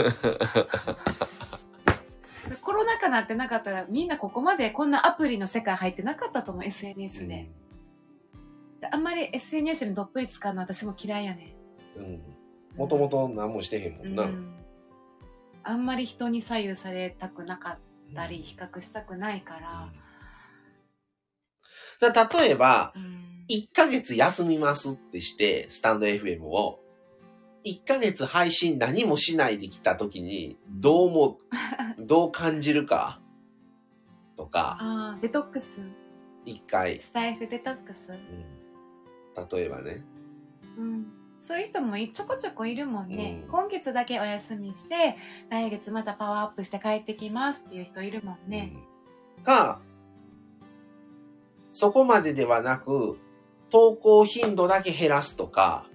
コロナ禍なってなかったら、みんなここまでこんなアプリの世界入ってなかったと思う、SNS で。であんまり SNS にどっぷり使うの私も嫌いやねうん。もともと何もしてへんもん。んな。うんあんまり人に左右されたくなかったり、比較したくないから。だ例えば、うん1ヶ月休みますってして、スタンド FM を、1ヶ月配信何もしないで来た時に、どうも、どう感じるか、とか、ああ、デトックス。一回、スタイフデトックス。うん、例えばね、うん。そういう人もいちょこちょこいるもんね。うん今月だけお休みして、来月またパワーアップして帰ってきますっていう人いるもんね。うんか、そこまでではなく、投稿頻度だけ減らすとか、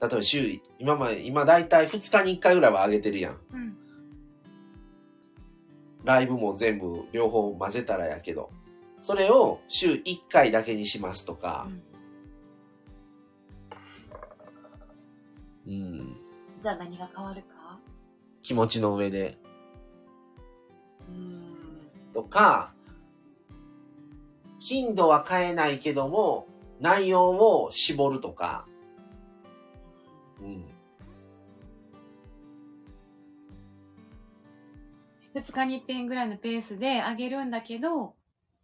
例えば週、今まで、今だいたい2日に1回ぐらいは上げてるやん。うん。ライブも全部両方混ぜたらやけど、それを週1回だけにしますとか、うん、じゃあ何が変わるか？気持ちの上で、うん。とか、頻度は変えないけども、内容を絞るとか、うん、2日に一遍ぐらいのペースで上げるんだけど、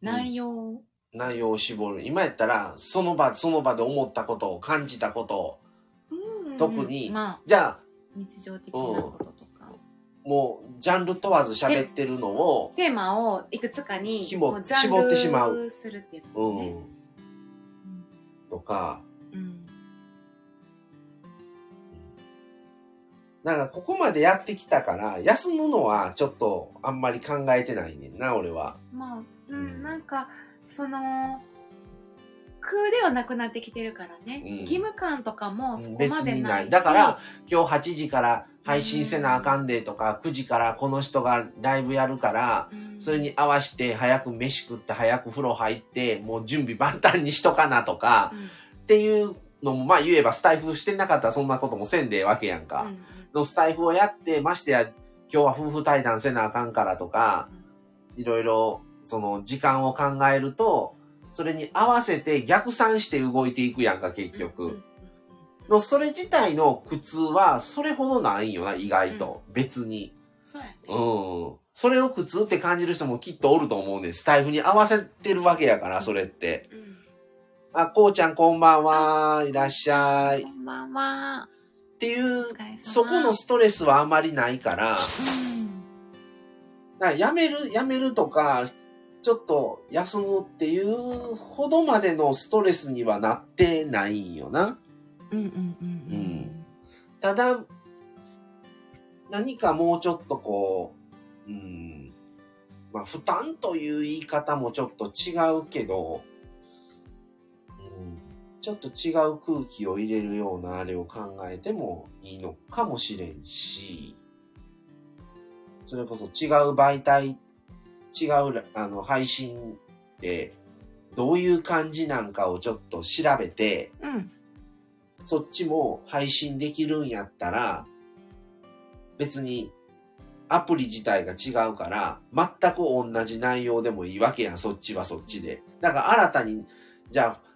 内容を、内容を絞る。今やったら、その場、その場で思ったことを、感じたことを、うん。特にまあ、じゃあ、日常的なこととか。もう、ジャンル問わず喋ってるのを、テーマをいくつかにひももうジャン絞ってしまうルするっていうとね。ん、とか、うん。なんかここまでやってきたから、休むのはちょっとあんまり考えてないねんな、俺は。まあ、ううんん、なんか、その、ではなくなってきてるからね。うん義務感とかもそこ別までない。だから、今日8時から配信せなあかんでとか、9時からこの人がライブやるから、うん、それに合わせて早く飯食って早く風呂入って、もう準備万端にしとかなとか、うん、っていうのも、まあ言えばスタイフしてなかったらそんなこともせんでええわけやんか。うんのスタイフをやって、ましてや、今日は夫婦対談せなあかんからとか、いろいろ、その時間を考えると、それに合わせて逆算して動いていくやんか、結局。の、それ自体の苦痛は、それほどないんよな、意外と。別に。そうやね。うん。それを苦痛って感じる人もきっとおると思うねん。スタイフに合わせてるわけやから、それって。うんあ、こうちゃんこんばんは。いらっしゃい。っこんばんは。ていうそこのストレスはあまりないから、うんやめる、やめるとか、ちょっと休むっていうほどまでのストレスにはなってないんよな。うんうんうんうん。ただ、何かもうちょっとこう、うん、まあ負担という言い方もちょっと違うけど、うん、ちょっと違う空気を入れるようなあれを考えてもいいのかもしれんし、それこそ違う媒体、違うあの配信でどういう感じなんかをちょっと調べて、うんそっちも配信できるんやったら、別にアプリ自体が違うから、全く同じ内容でもいいわけやん、そっちはそっちで。だから新たに、じゃあ、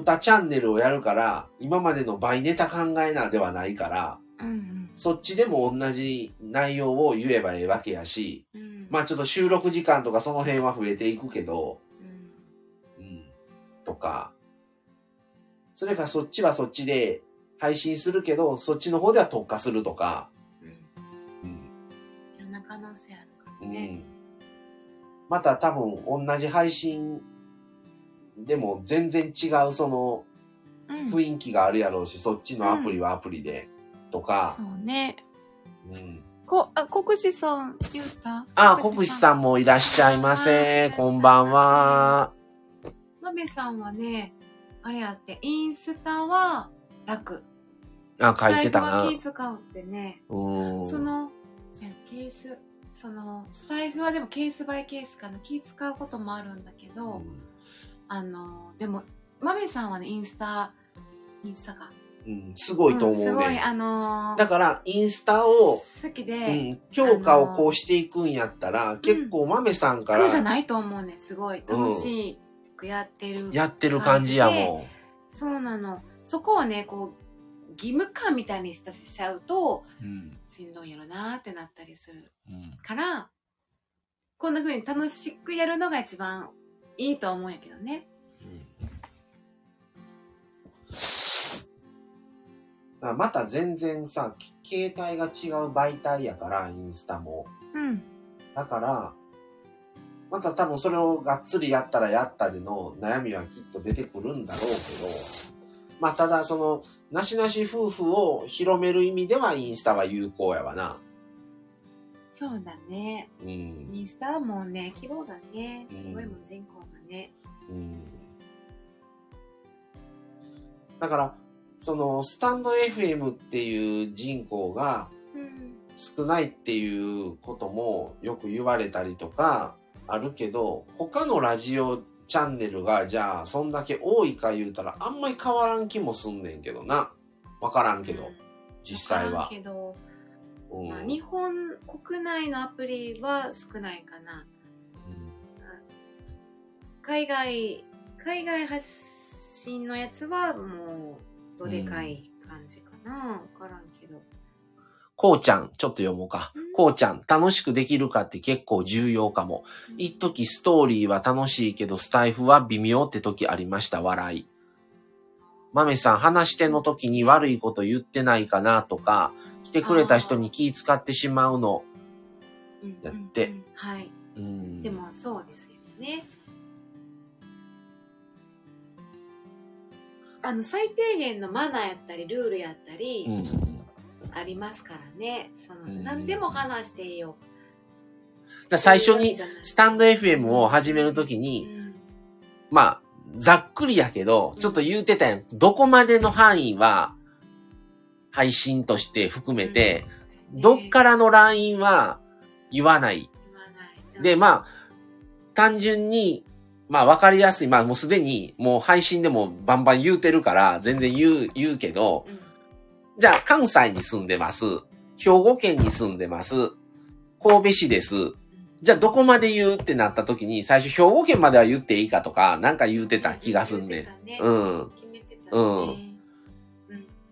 2チャンネルをやるから、今までの倍ネタ考えなではないから、うん。そっちでも同じ内容を言えばええわけやし、うん。まあちょっと収録時間とかその辺は増えていくけど、うん。うん、とか、それからそっちはそっちで配信するけど、そっちの方では特化するとか、うん。うん。いろんな可能性あるからね。うん、また多分同じ配信でも全然違うそのうん。雰囲気があるやろうし、そっちのアプリはアプリでとか、そうね。うん。こ、あ、国士さん言った？あ、国士さん。もいらっしゃいませ。あこんばんは。まめさんはね、あれやって、インスタは楽。あ、書いてたなスタイフは。気使うってね、うん。その、そうやケース、その、スタイフはでもケースバイケースかな。気使うこともあるんだけど、うんあの、でも、まめさんはね、インスタ、インスタか。うん、すごいと思うんすごい、ね。あのーだから、インスタを、好きうで、ん、強化をこうしていくんやったら、結構豆さんから苦じゃないと思うね。すごい楽しくやってる。やってる感じやもそうなの。そこをね、こう、義務感みたいにしちゃうと、ん。うん。しんどいやろなってなったりするうん。から、こんな風に楽しくやるのが一番いいと思うんやけどね。だからまた全然さ、き携帯が違う媒体やから、インスタも。うん。だから、また多分それをがっつりやったらやったでの悩みはきっと出てくるんだろうけど、まあただその、なしなし夫婦を広める意味ではインスタは有効やわな。そうだね。うん。インスタはもうね、規模がね、うんすごいもん人口がね。うん。だから、その、スタンド FM っていう人口がうん。少ないっていうこともよく言われたりとかあるけど、他のラジオチャンネルがじゃあそんだけ多いか言うたらあんまり変わらん気もすんねんけどな。わからんけど、実際は。けど、うんまあ、日本国内のアプリは少ないかな。海外、海外発信のやつはもう、どでかい感じかな。わからんけど。こうちゃん、ちょっと読もうかうん。こうちゃん、楽しくできるかって結構重要かも。一時ストーリーは楽しいけど、スタイフは微妙って時ありました、笑い。豆さん、話し手の時に悪いこと言ってないかなとか、来てくれた人に気使ってしまうの。うんやってうんうんはい。うん。でもそうですよね。あの、最低限のマナーやったり、ルールやったり、うん。ありますからね。その、うん何でも話していいよ。だ最初にスタンド FM を始めるときうに、んまあ、ざっくりやけど、ちょっと言うてたやん。どこまでの範囲は、配信として含めて、どっからのラインは言わない。で、まあ、単純に、まあ分かりやすい。まあもうすでにもう配信でもバンバン言うてるから全然言う、言うけど、うんじゃあ関西に住んでます。兵庫県に住んでます。神戸市です。じゃあどこまで言うってなった時に最初兵庫県までは言っていいかとかなんか言うてた気がすんねん。うん。決めてたね。うんうん。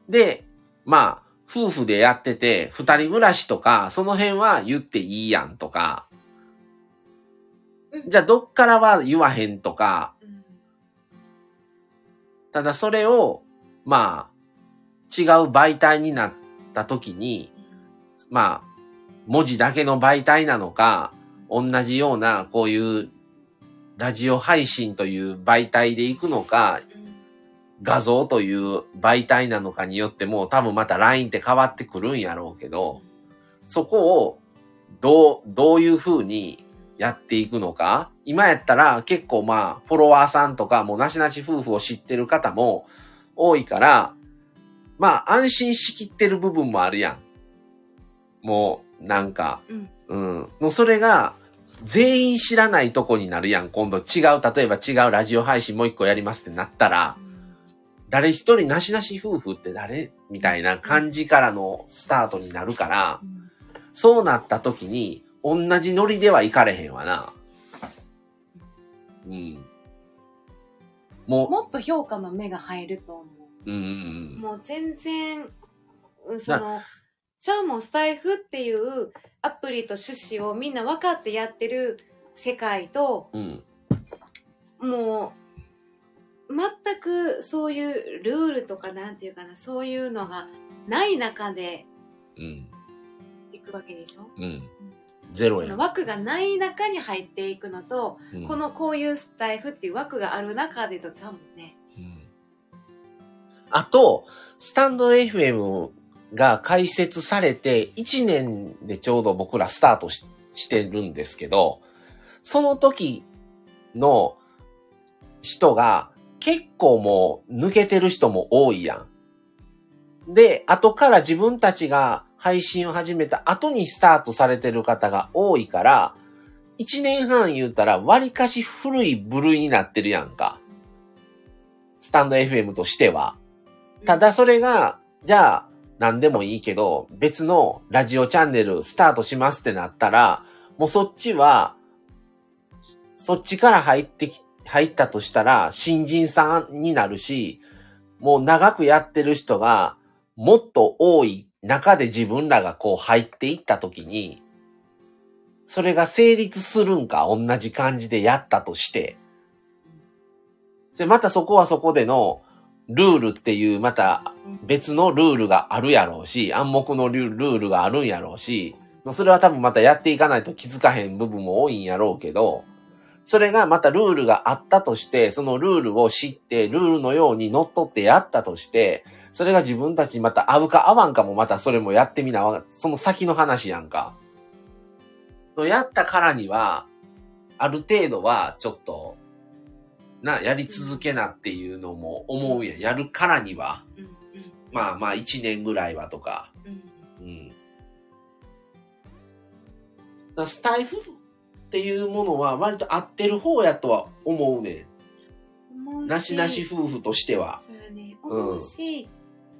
で、まあ、夫婦でやってて、二人暮らしとか、その辺は言っていいやんとか、うんじゃあどっからは言わへんとか、うんただそれを、まあ、違う媒体になった時に、まあ、文字だけの媒体なのか、同じようなこういうラジオ配信という媒体で行くのか、画像という媒体なのかによっても多分また LINE って変わってくるんやろうけど、そこをどう、どういう風にやっていくのか。今やったら結構まあ、フォロワーさんとかもうなしなし夫婦を知ってる方も多いから、まあ安心しきってる部分もあるやん。もう、なんか、うんうん。もうそれが、全員知らないとこになるやん。今度違う、例えば違うラジオ配信もう一個やりますってなったら、誰一人なしなし夫婦って誰みたいな感じからのスタートになるから、うんそうなった時に、同じノリではいかれへんわな。うん。ももっと評価の目が入ると思う、うんうんう。もう全然、うんその、じゃあもうスタイフっていうアプリと趣旨をみんな分かってやってる世界と、うん。うん。もう、全くそういうルールとかなんていうかな、そういうのがない中でうん。行くわけでしょ？うん。ゼロその。枠がない中に入っていくのと、うんこのこういうスタイフっていう枠がある中でとちゃうもんね。あと、スタンド FM が開設されて1年でちょうど僕らスタートししてるんですけど、その時の人が結構もう抜けてる人も多いやん。で、後から自分たちが配信を始めた後にスタートされてる方が多いから、1年半言うたら割かし古い部類になってるやんか。スタンド FM としては。ただそれが、じゃあ、何でもいいけど、別のラジオチャンネルスタートしますってなったら、もうそっちは、そっちから入ってき、入ったとしたら、新人さんになるし、もう長くやってる人が、もっと多い中で自分らがこう入っていったときに、それが成立するんか、同じ感じでやったとして。で、またそこはそこでの、ルールっていう、また別のルールがあるやろうし、暗黙のルルールがあるんやろうし、それは多分またやっていかないと気づかへん部分も多いんやろうけど、それがまたルールがあったとして、そのルールを知って、ルールのように乗っ取ってやったとして、それが自分たちにまた合うか合わんかもまたそれもやってみなわ、その先の話やんか。やったからには、ある程度はちょっと、な、やり続けなっていうのも思うやん。やるからには。まあまあ一年ぐらいはとか。うんスタイフっていうものは割と合ってる方やとは思うね。なしなし夫婦としては。そうやね思うし、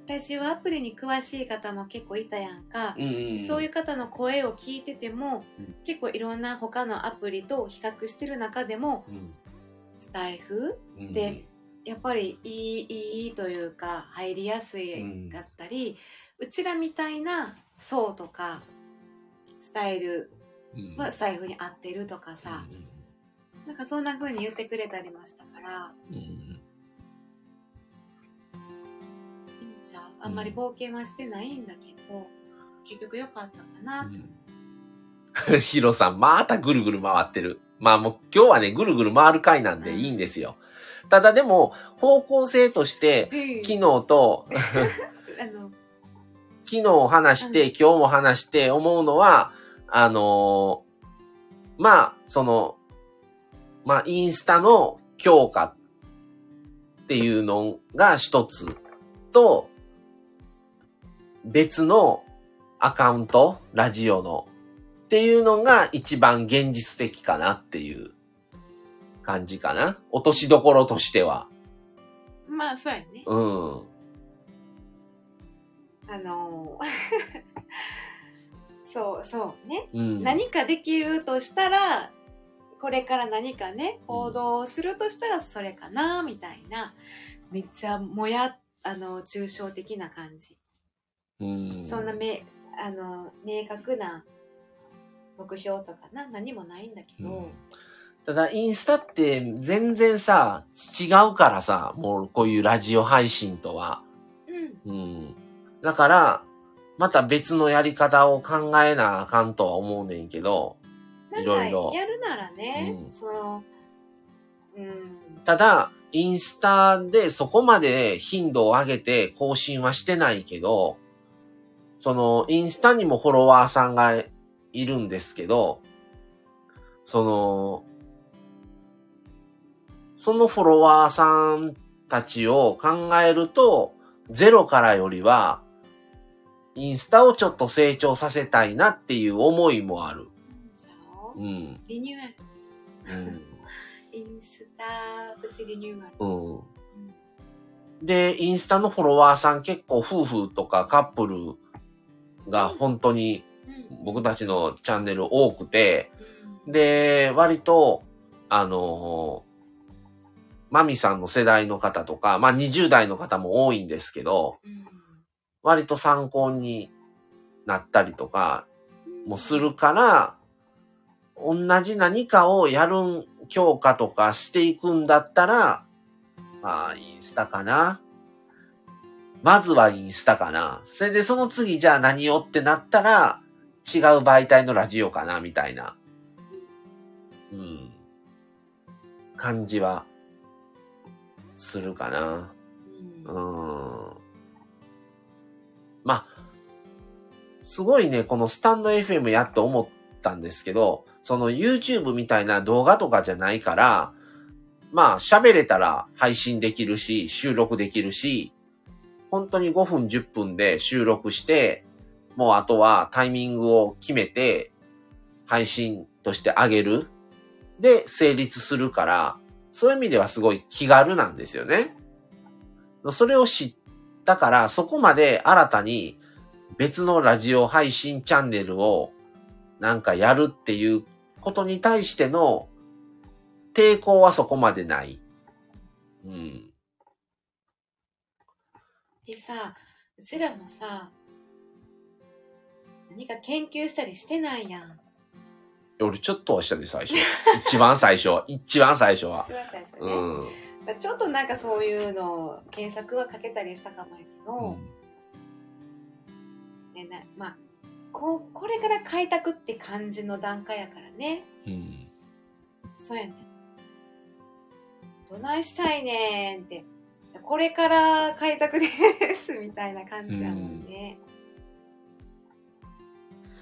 ラジオアプリに詳しい方も結構いたやんか、うんうん。そういう方の声を聞いてても、うん結構いろんな他のアプリと比較してる中でもうん。スタイフ？うん。でやっぱりいいいいというか入りやすいだったり、うちらみたいな層とかスタイルうん、はスタイフに合ってるとかさ、なんかそんな風に言ってくれたりましたからうんうん。いいんちゃうあんまり冒険はしてないんだけど、結局良かったかなと、うん。ヒロさん、またぐるぐる回ってる。まあもう今日はね、ぐるぐる回る回なんでいいんですよ。ただでも、方向性として、昨日と、昨日話して、う今日も話して思うのは、あのーまあ、その、まあ、インスタの強化っていうのが一つと、別のアカウント、ラジオのっていうのが一番現実的かなっていう感じかな。落としどころとしては。まあ、そうやね。うん。あのー そうそうね。うん。何かできるとしたら、これから何かね、行動するとしたらそれかな、みたいな。めっちゃもや、あの、抽象的な感じ。うん。そんなめ、あの、明確な目標とかな、何もないんだけど、うん。ただ、インスタって全然さ、違うからさ、もうこういうラジオ配信とは。うん、うん。だから、また別のやり方を考えなあかんとは思うねんけど、いろいろ。やるならね、うん。その、うん、ただ、インスタでそこまで頻度を上げて更新はしてないけど、その、インスタにもフォロワーさんがいるんですけど、その、そのフォロワーさんたちを考えると、ゼロからよりは、インスタをちょっと成長させたいなっていう思いもある。うん。リニューアル。うん。インスタ、プチリニューアル。うん。で、インスタのフォロワーさん結構夫婦とかカップルが本当にうん僕たちのチャンネル多くて、うんで、割と、あのマミさんの世代の方とか、まあ20代の方も多いんですけど、うん割と参考になったりとかもするから、同じ何かをやるん、強化とかしていくんだったら、まあ、インスタかな。まずはインスタかな。それでその次じゃあ何をってなったら、違う媒体のラジオかな、みたいな。うん。感じは、するかな。うんうん。まあ、すごいね、このスタンド FM やって思ったんですけど、その YouTube みたいな動画とかじゃないから、まあ喋れたら配信できるし、収録できるし、本当に5分10分で収録して、もうあとはタイミングを決めて、配信としてあげる。で、成立するから、そういう意味ではすごい気軽なんですよね。それを知ったから、そこまで新たに別のラジオ配信チャンネルをなんかやるっていうことに対しての抵抗はそこまでない。うん。でさ、うちらもさ、何か研究したりしてないやん。俺ちょっとはしたで、最初。一番最初。一番最初は。一番最初ね。うん。ちょっとなんかそういうのを検索はかけたりしたかもやけうど、ん。ねなまあここれから開拓って感じの段階やからねうん。そうやねんどないしたいねんってこれから開拓ですみたいな感じやもんね、ま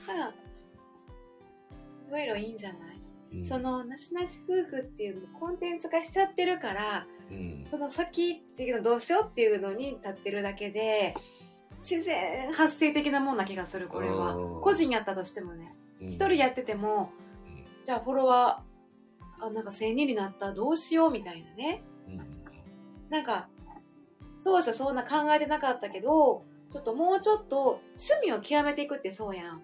あいろいろいいんじゃない、うん。そのなしなし夫婦っていうコンテンツ化しちゃってるからうん。その先っていうのどうしようっていうのに立ってるだけで自然発生的なもんな気がするこれは。うん個人やったとしてもね。うん。一人やっててもうん。じゃあフォロワーあなんか1000人になったどうしようみたいなね。うん。なんかそうしょそんな考えてなかったけどちょっともうちょっと趣味を極めていくってそうやん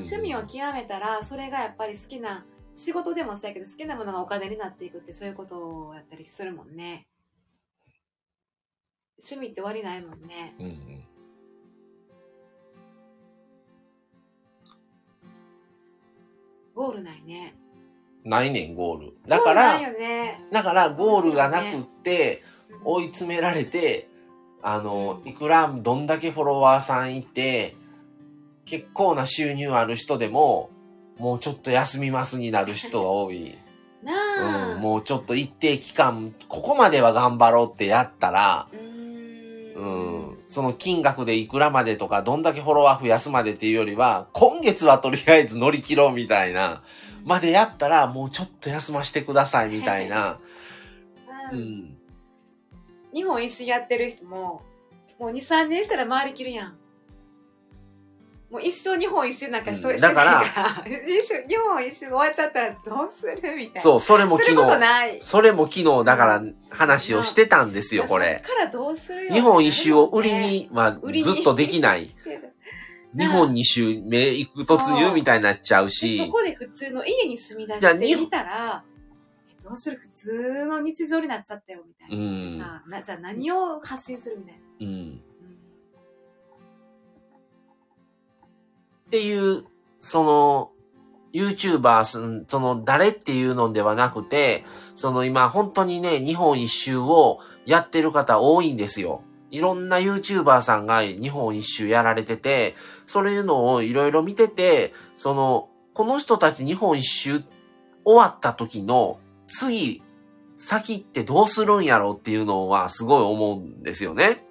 趣味を極めたらそれがやっぱり好きな仕事でもそうやけど好きなものがお金になっていくってそういうことをやったりするもんね。趣味って終わりないもんね。うんうん。ゴールないね。ないねん、ゴール。だから、よね。だからゴールがなくって、うん。追い詰められて、あの、うん。いくらどんだけフォロワーさんいて、結構な収入ある人でも、もうちょっと休みますになる人が多い。なあ、うん、もうちょっと一定期間、ここまでは頑張ろうってやったら、うーうんん、その金額でいくらまでとか、どんだけフォロワー増やすまでっていうよりは、今月はとりあえず乗り切ろうみたいな、までやったら、もうちょっと休ませてくださいみたいな、う うんん。日本一周やってる人も、もう2、3年したら回りきるやん。もう一生日本一周なんかしと、うんしてなから一周日本一周終わっちゃったらどうするみたいな。そう、それも昨日、ない。それも昨日だから話をしてたんですよ、こそれっ。からどうするよ。日本一周を売りに、まあずっとできない。日本二周目行く突入みたいになっちゃうでしそ、こで普通の家に住み出してみたら、えどうする？普通の日常になっちゃったよみたいな。うんさあなじゃあ何を発信するみたいな。うん。っていう、その、YouTuber すん、その誰っていうのではなくて、その今本当にね、日本一周をやってる方多いんですよ。いろんな YouTuber さんが日本一周やられてて、そういうのをいろいろ見てて、その、この人たち日本一周終わった時の次、先ってどうするんやろうっていうのはすごい思うんですよね。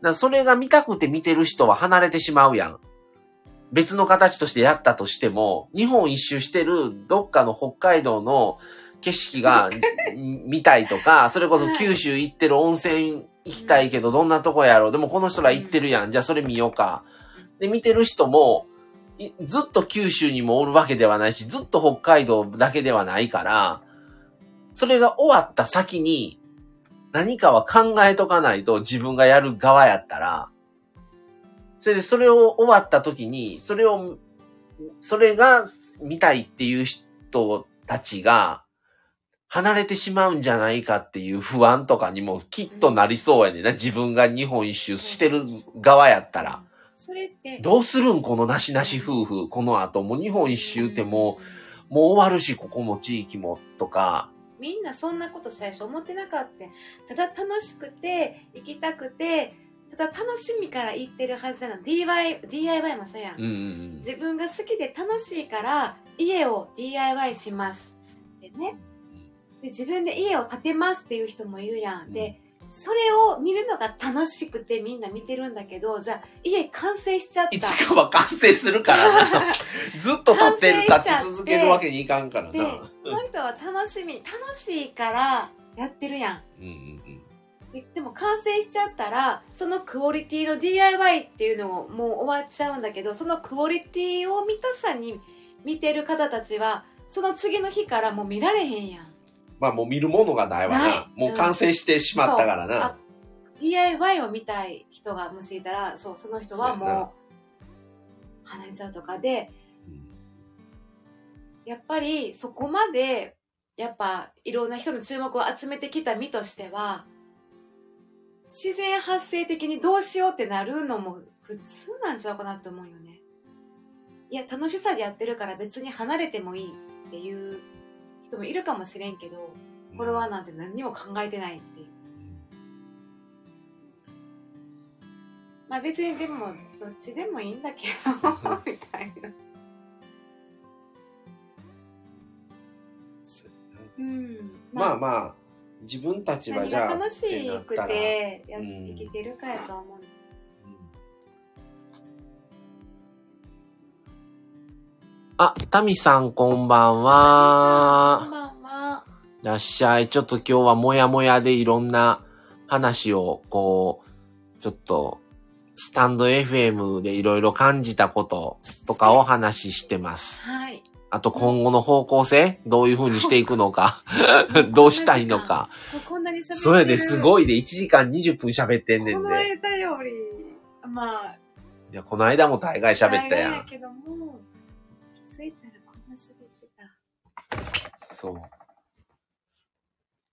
だそれが見たくて見てる人は離れてしまうやん。別の形としてやったとしても、日本一周してるどっかの北海道の景色がん見たいとか、それこそ九州行ってる温泉行きたいけどどんなとこやろうでもこの人ら行ってるやん。じゃあそれ見ようか。で、見てる人も、いずっと九州にもおるわけではないし、ずっと北海道だけではないから、それが終わった先に何かは考えとかないと自分がやる側やったら、それでそれを終わった時に、それを、それが見たいっていう人たちが離れてしまうんじゃないかっていう不安とかにもきっとなりそうやねんな。自分が日本一周してる側やったら。。それって、どうするんこのなしなし夫婦？この後もう日本一周ってもう、もう終わるし、ここも地域もとか。みんなそんなこと最初思ってなかった。ただ楽しくて、行きたくて、ただ楽しみから行ってるはずなの。DIY、DIY もそうやん。うんうんうん。自分が好きで楽しいから家を DIY します。でね。で、自分で家を建てますっていう人もいるやん。で、それを見るのが楽しくてみんな見てるんだけど、じゃあ家完成しちゃった。いつかは完成するからな。ずっと立ってる、立ち続けるわけにいかんからで、な。その人は楽しみ、楽しいからやってるやん。うんうんででも完成しちゃったらそのクオリティの DIY っていうのももう終わっちゃうんだけどそのクオリティを見たさに見てる方たちはその次の日からもう見られへんやん。まあもう見るものがないわな。もう完成してしまったからな。あ DIY を見たい人がもしいたらそうその人はもう離れちゃうとか。でうん。やっぱりそこまでやっぱいろんな人の注目を集めてきた身としては自然発生的にどうしようってなるのも普通なんちゃうかなって思うよね。いや楽しさでやってるから別に離れてもいいっていう人もいるかもしれんけどフォロワーなんて何にも考えてないっていう。まあ別にでもどっちでもいいんだけどみたいな。うん。まあまあ、自分たちは何じゃあ、が楽しくてやうん生きてるかやと思う。あ、タミさんこんばんこんは。ばんは。いらっしゃい。ちょっと今日はもやもやでいろんな話を、こう、ちょっと、スタンド FM でいろいろ感じたこととかをお話ししてます。はい。あと今後の方向性どういう風にしていくのかどうしたいのか。こんなに喋ってる。それですい。ごいで1時間20分喋ってんねこのんで。間より、まあ、いや、この間も大概喋ったやん。けども、気づいたらこんな喋ってた。そう。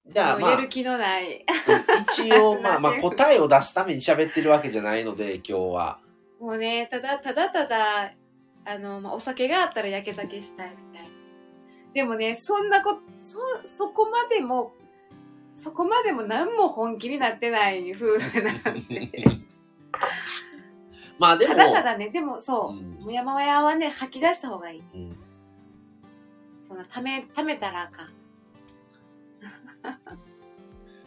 じゃあまある、気のない。一応 まあまあ話答えを出すために喋ってるわけじゃないので、今日は。もうね、ただただただ、あの、まあ、お酒があったらやけ酒したいみたいな。でもね、そんなこ、そ、そこまでも、そこまでも何も本気になってない夫婦なんで。まあでも、ただただね、でもそうう、んもやもやはね、吐き出した方がいい。うんそんな、ため、ためたらあかん。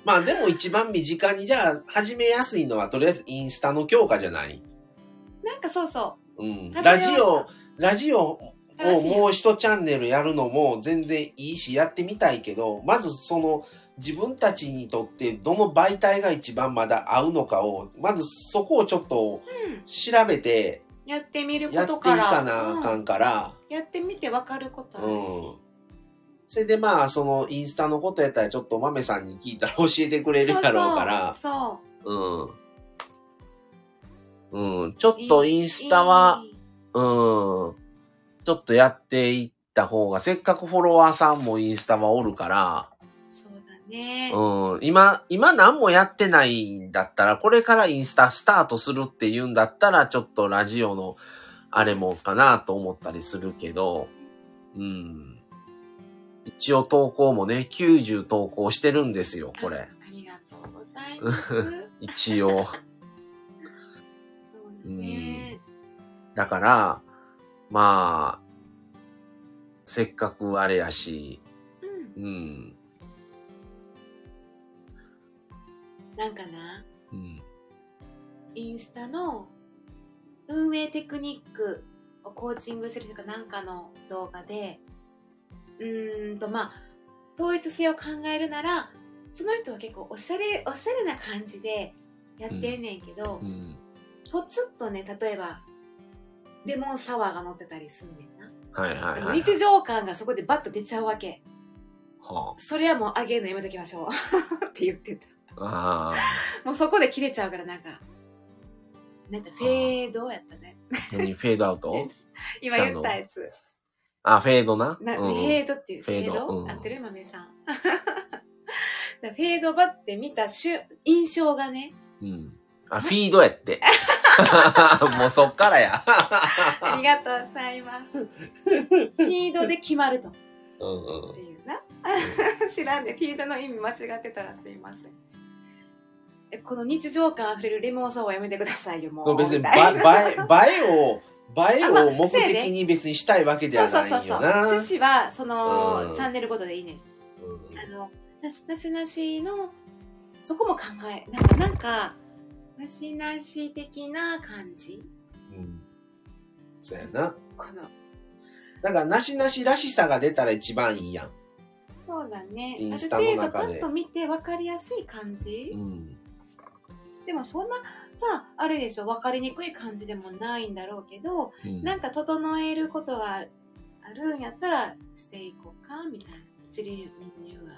まあでも一番身近にじゃあ始めやすいのはとりあえずインスタの強化じゃない？なんかそうそううラジオ、ラジオをもう一チャンネルやるのも全然いいしやってみたいけど、まずその自分たちにとってどの媒体が一番まだ合うのかを、まずそこをちょっとうん。調べてやってみるこやっていとから。かなあかんから、うんやってみてわかることあうんるし。。それでまあ、そのインスタのことやったらちょっと豆さんに聞いたら教えてくれるやろうから、そううん。うん。ちょっ。とインスタは、うん。ちょっとやっていった方が、せっかくフォロワーさんもインスタはおるから、そうだね。うん。今、今何もやってないんだったら、これからインスタスタートするって言うんだったら、ちょっとラジオのあれもかなと思ったりするけど、うん。一応投稿もね、90投稿してるんですよ、これ。ありがとうございます。一応。だね。だから、まあ、せっかくあれやし、うん。うん。なんかな、うん。インスタの運営テクニックをコーチングするとかなんかの動画で、うーんとまあ、統一性を考えるなら、その人は結構おしゃれ、おしゃれな感じでやってんねんけど、うん。ポツッとね、例えば、レモンサワーが乗ってたりすんねんな。はいはいはい。日常感がそこでバッと出ちゃうわけ。はそれはもうあげるのやめときましょう。って言ってた。あ。あもうそこで切れちゃうからなんか、なんかフェードやったね。あ。何？フェードアウト？今言ったやつ。あ、フェードな？なうんフェードっていう。フェード？うん合ってる？豆さん。フェードバって見たしゅ印象がね、うん。あ、フィードやって。もうそっからや。ありがとうございます。フィードで決まると。っうんうんていうな。知らんで、フィードの意味間違ってたらすいません。えこの日常感あふれるレモンサワーやめてくださいよ、もう。別にみたいな映え、映えを、映えを目的に別にしたいわけでそうはそうそうそう。ないよな。趣旨は、その、うんチャンネルごとでいいねん。うんあの、ななしなしの、そこも考え、なんか、なんか、なしなし的な感じ？うん。そうやな。この、だから、なしなしらしさが出たら一番いいやん。そうだね。インスあるタの中で程度パッと見て分かりやすい感じ、うん。でもそんな、さ、あれでしょ、分かりにくい感じでもないんだろうけど、うんなんか整えることがあるんやったらしていこうか、みたいな。プチリニューア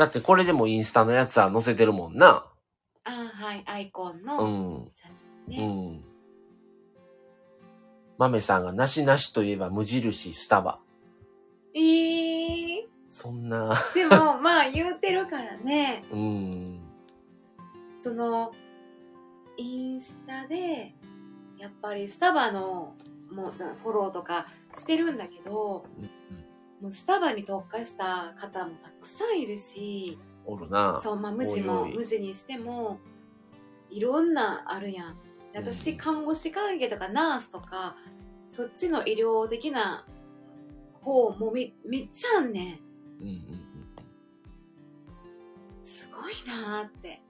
だってこれでもインスタのやつは載せてるもんな。あはい、アイコンうのん。写う真ね。ん。豆さんがなしなしといえば無印スタバ。えー、そんな、でも、まあ言うてるからね。うん。その、インスタで、やっぱりスタバの、もう、フォローとかしてるんだけど、もうスタバに特化した方もたくさんいるし、おるな。そう、まあ無地も無地にしても、いろんなあるやん。私、看護師関係とかナースとか、そっちの医療的な方もめめっちゃあんねん。うんうんうんすごいなーって。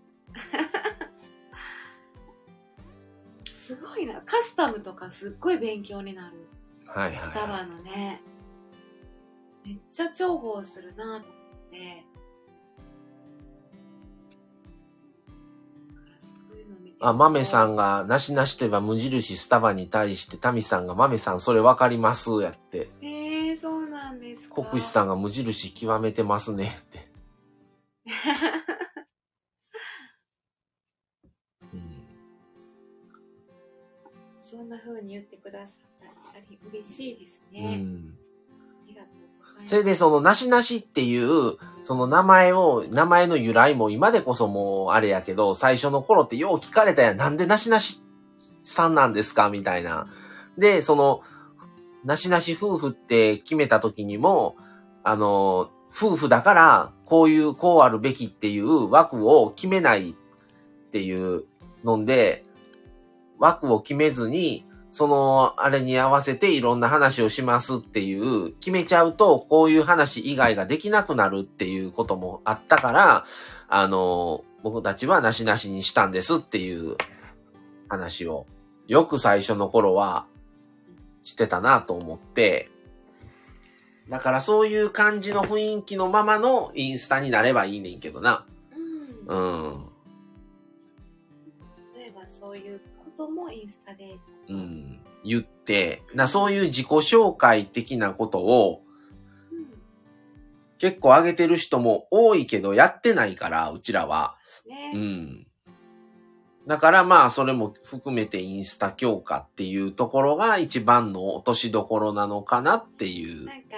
すごいな。カスタムとかすっごい勉強になる。はいはい。スタバのね。めっちゃ重宝するなと思って。あ、豆さんが、なしなしといえば無印スタバに対して、タミさんが、豆さんそれわかりますやって、えー、そうなんですか。国士さんが無印極めてますねって。うん。そんな風に言ってくださったり嬉しいですうね。ん。それで、その、なしなしっていう、その名前を、名前の由来も今でこそもうあれやけど、最初の頃ってよう聞かれたやん。なんでなしなしさんなんですかみたいな。で、その、なしなし夫婦って決めた時にも、あの、夫婦だから、こういう、こうあるべきっていう枠を決めないっていうので、枠を決めずに、その、あれに合わせていろんな話をしますっていう、決めちゃうと、こういう話以外ができなくなるっていうこともあったから、あの、僕たちはなしなしにしたんですっていう話を、よく最初の頃はしてたなと思って、だからそういう感じの雰囲気のままのインスタになればいいねんけどな。うんうん。例えばそういうこともインスタでちょっと、うん。言って、な、そういう自己紹介的なことをうん結構上げてる人も多いけどやってないから、うちらは。ね、うん。だからまあそれも含めてインスタ強化っていうところが一番の落としどころなのかなっていう。なんか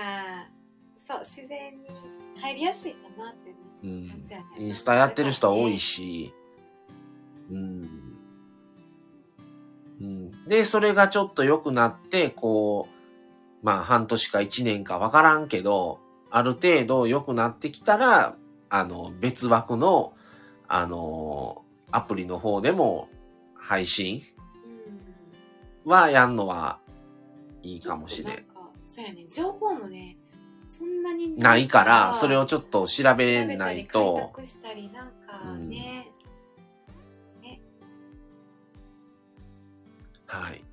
そう自然に入りやすいかなってねうん感じやねインスタやってる人は多いし。うん。で、それがちょっと良くなって、こう、まあ半年か一年かわからんけど、ある程度良くなってきたら、あの、別枠の、あの、アプリの方でも配信はやんのはいいかもしれん。んそうやね情報もねそんなにないから、それをちょっと調調べたりないと開。拓したりなんかね、はい。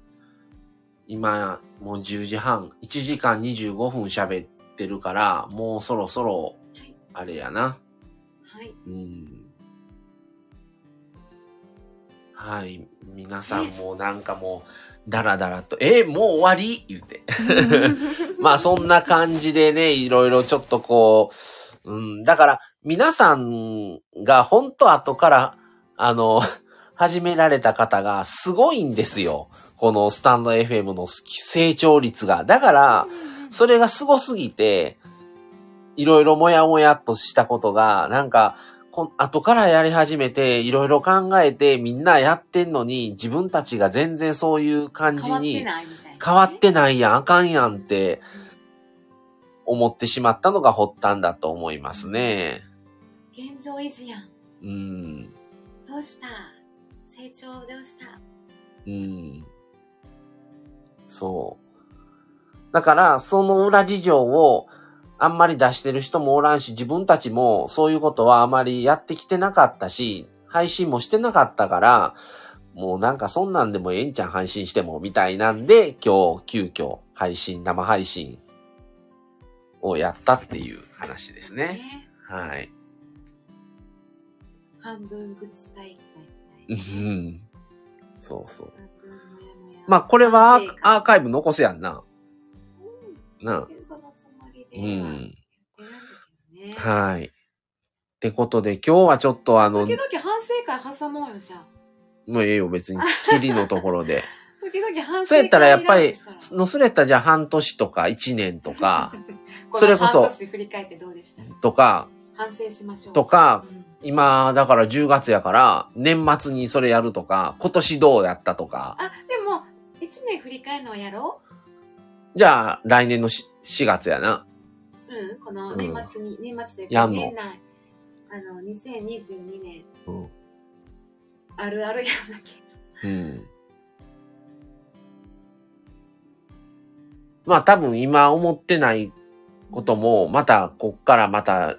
今、もう10時半、1時間25分喋ってるから、もうそろそろはい、あれやな。はいうん。はい。皆さんもなんかもう、だらだらと、えもう終わり？言うて。まあそんな感じでね、いろいろちょっとこう、うん、だから皆さんが本当後から、あの、始められた方がすごいんですよ。このスタンド FM の成長率が。だから、それがすごすぎて、いろいろもやもやっとしたことが、なんか、こ後からやり始めて、いろいろ考えて、みんなやってんのに、自分たちが全然そういう感じに変わってないやん、あかんやんって思ってしまったのが発端だと思いますね。うん現状維持やんうん。どうした？成長どうしたうん。そう。だから、その裏事情をあんまり出してる人もおらんし、自分たちもそういうことはあまりやってきてなかったし、配信もしてなかったから、もうなんかそんなんでもええんちゃん配信しても、みたいなんで、今日、急遽、配信、生配信をやったっていう話ですね。ねはい。半分愚痴大会うん。そうそう。まあ、これはアーカイブ残すやんな。なあ。そのつもりでうん。はい。ってことで、今日はちょっとあの、時々反省会挟もうよ、じゃあ。もうええよ、別に。キリのところで。時々反省会そうやったらやっぱりのそれたらじゃあ半年とか1年とか、それこそ半年振り返ってどうでした？とか、反省しましょう。とかうん今、だから10月やから、年末にそれやるとか、今年どうやったとか、あ、でも、一年振り返るのをやろじゃあ来年のし4月やな。ううん、この年末に、年末というか、やんの年内、あの、2022年、うん。あるあるやんなきうん。まあ多分今思ってないことも、またこっからまた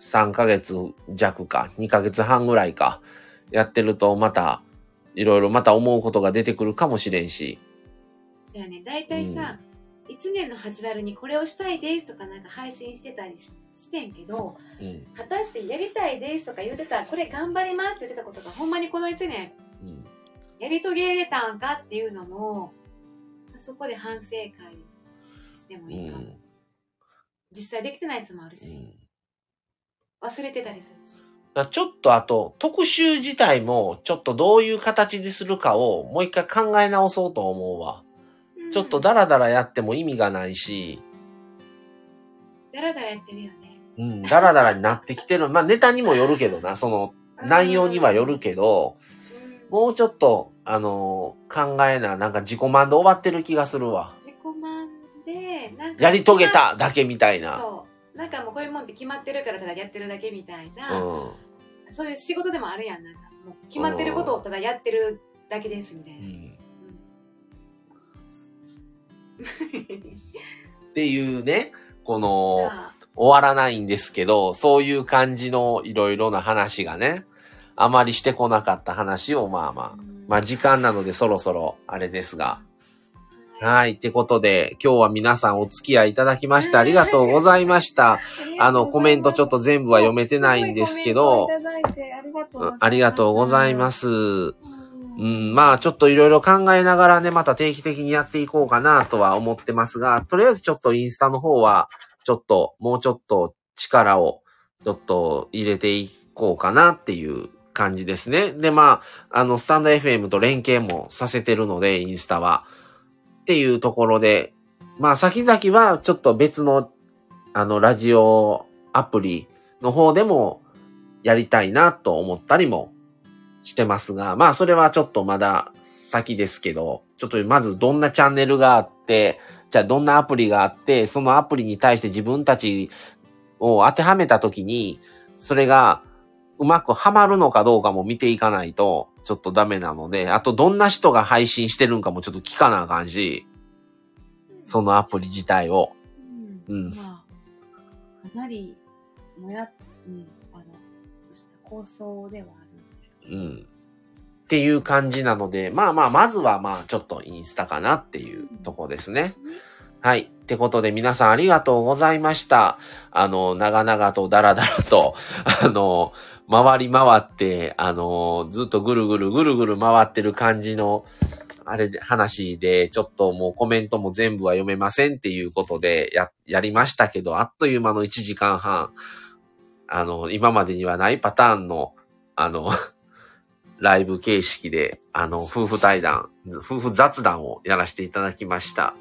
3ヶ月弱か、2ヶ月半ぐらいか、やってるとまた、いろいろまた思うことが出てくるかもしれんし。ゃ。そうやね、大体さ、一年の始まりにこれをしたいですとかなんか配信してたりししてんけど、うん。果たしてやりたいですとか言ってた、これ頑張りますって言ってたことが、ほんまにこの一年うん。やり遂げれたんかっていうのも、そこで反省会してもういいかも。ん。実際できてないやつもあるし、うん忘れてたりするし。ちょっとあと、特集自体も、ちょっとどういう形でするかを、もう一回考え直そうと思うわ。ちょっとダラダラやっても意味がないし、だらだらやってるよね。うん、ダラダラになってきてる。まあネタにもよるけどな、その内容にはよるけど、うんもうちょっと、あのー考えな、なんか自己満で終わってる気がするわ。自己満で、なんか。やり遂げただけみたいな。そう。なんかもうこういうもんって決まってるからただやってるだけみたいな、うん。そういう仕事でもあるやん。なんかもう決まってることをただやってるだけですみたいうな。ん。うんっていうね、こじの、終わらないんですけど、そういう感じのいろいろな話がね、あまりしてこなかった話をまあまあ、うんまあ時間なのでそろそろあれですが、考はい。ってことで、今日は皆さんお付き合いいただきましてありがとうございました。あの、コメントちょっと全部は読めてないんですけど、うんありがとうございます。す。うん、まあちょっといろいろ考えながらね、また定期的にやっていこうかなとは思ってますが、とりあえずちょっとインスタの方は、ちょっと、もうちょっと力を、ちょっと入れていこうかなっていう感じですね。で、まあ、あの、スタンド FM と連携もさせてるので、インスタは。っていうところで、まあ、先々はちょっと別の、あの、ラジオアプリの方でもやりたいなと思ったりもしてますが、まあそれはちょっとまだ先ですけど、ちょっとまずどんなチャンネルがあって、じゃあどんなアプリがあって、そのアプリに対して自分たちを当てはめたときに、それがうまくはまるのかどうかも見ていかないとちょっとダメなので、あとどんな人が配信してるんかもちょっと聞かなあかんし、そのアプリ自体を。うんまあ、かなり、もや、うん、あの、そした構想ではあるんですけど。うん。っていう感じなので、まあまあ、まずはまあ、ちょっとインスタかなっていうとこですね。はい。ってことで皆さんありがとうございました。あの、長々とダラダラと、あの、回り回って、あの、ずっとぐるぐるぐるぐる回ってる感じの、あれで、話で、ちょっともうコメントも全部は読めませんっていうことでや、やりましたけど、あっという間の1時間半、あの、今までにはないパターンの、あの、ライブ形式で、あの、夫婦対談、夫婦雑談をやらせていただきました。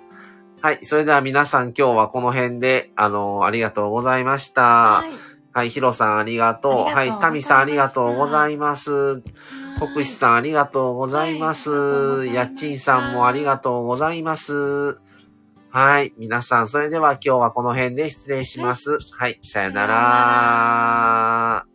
はい。それでは皆さん今日はこの辺で、あの、ありがとうございました。はい。はい。ヒロさんありがとう。はい。タミさんありがとうございます。国士さんありがとうございます。やっちんさんもありがとうございます。はい。皆さん、それでは今日はこの辺で失礼します。はい。さよなら。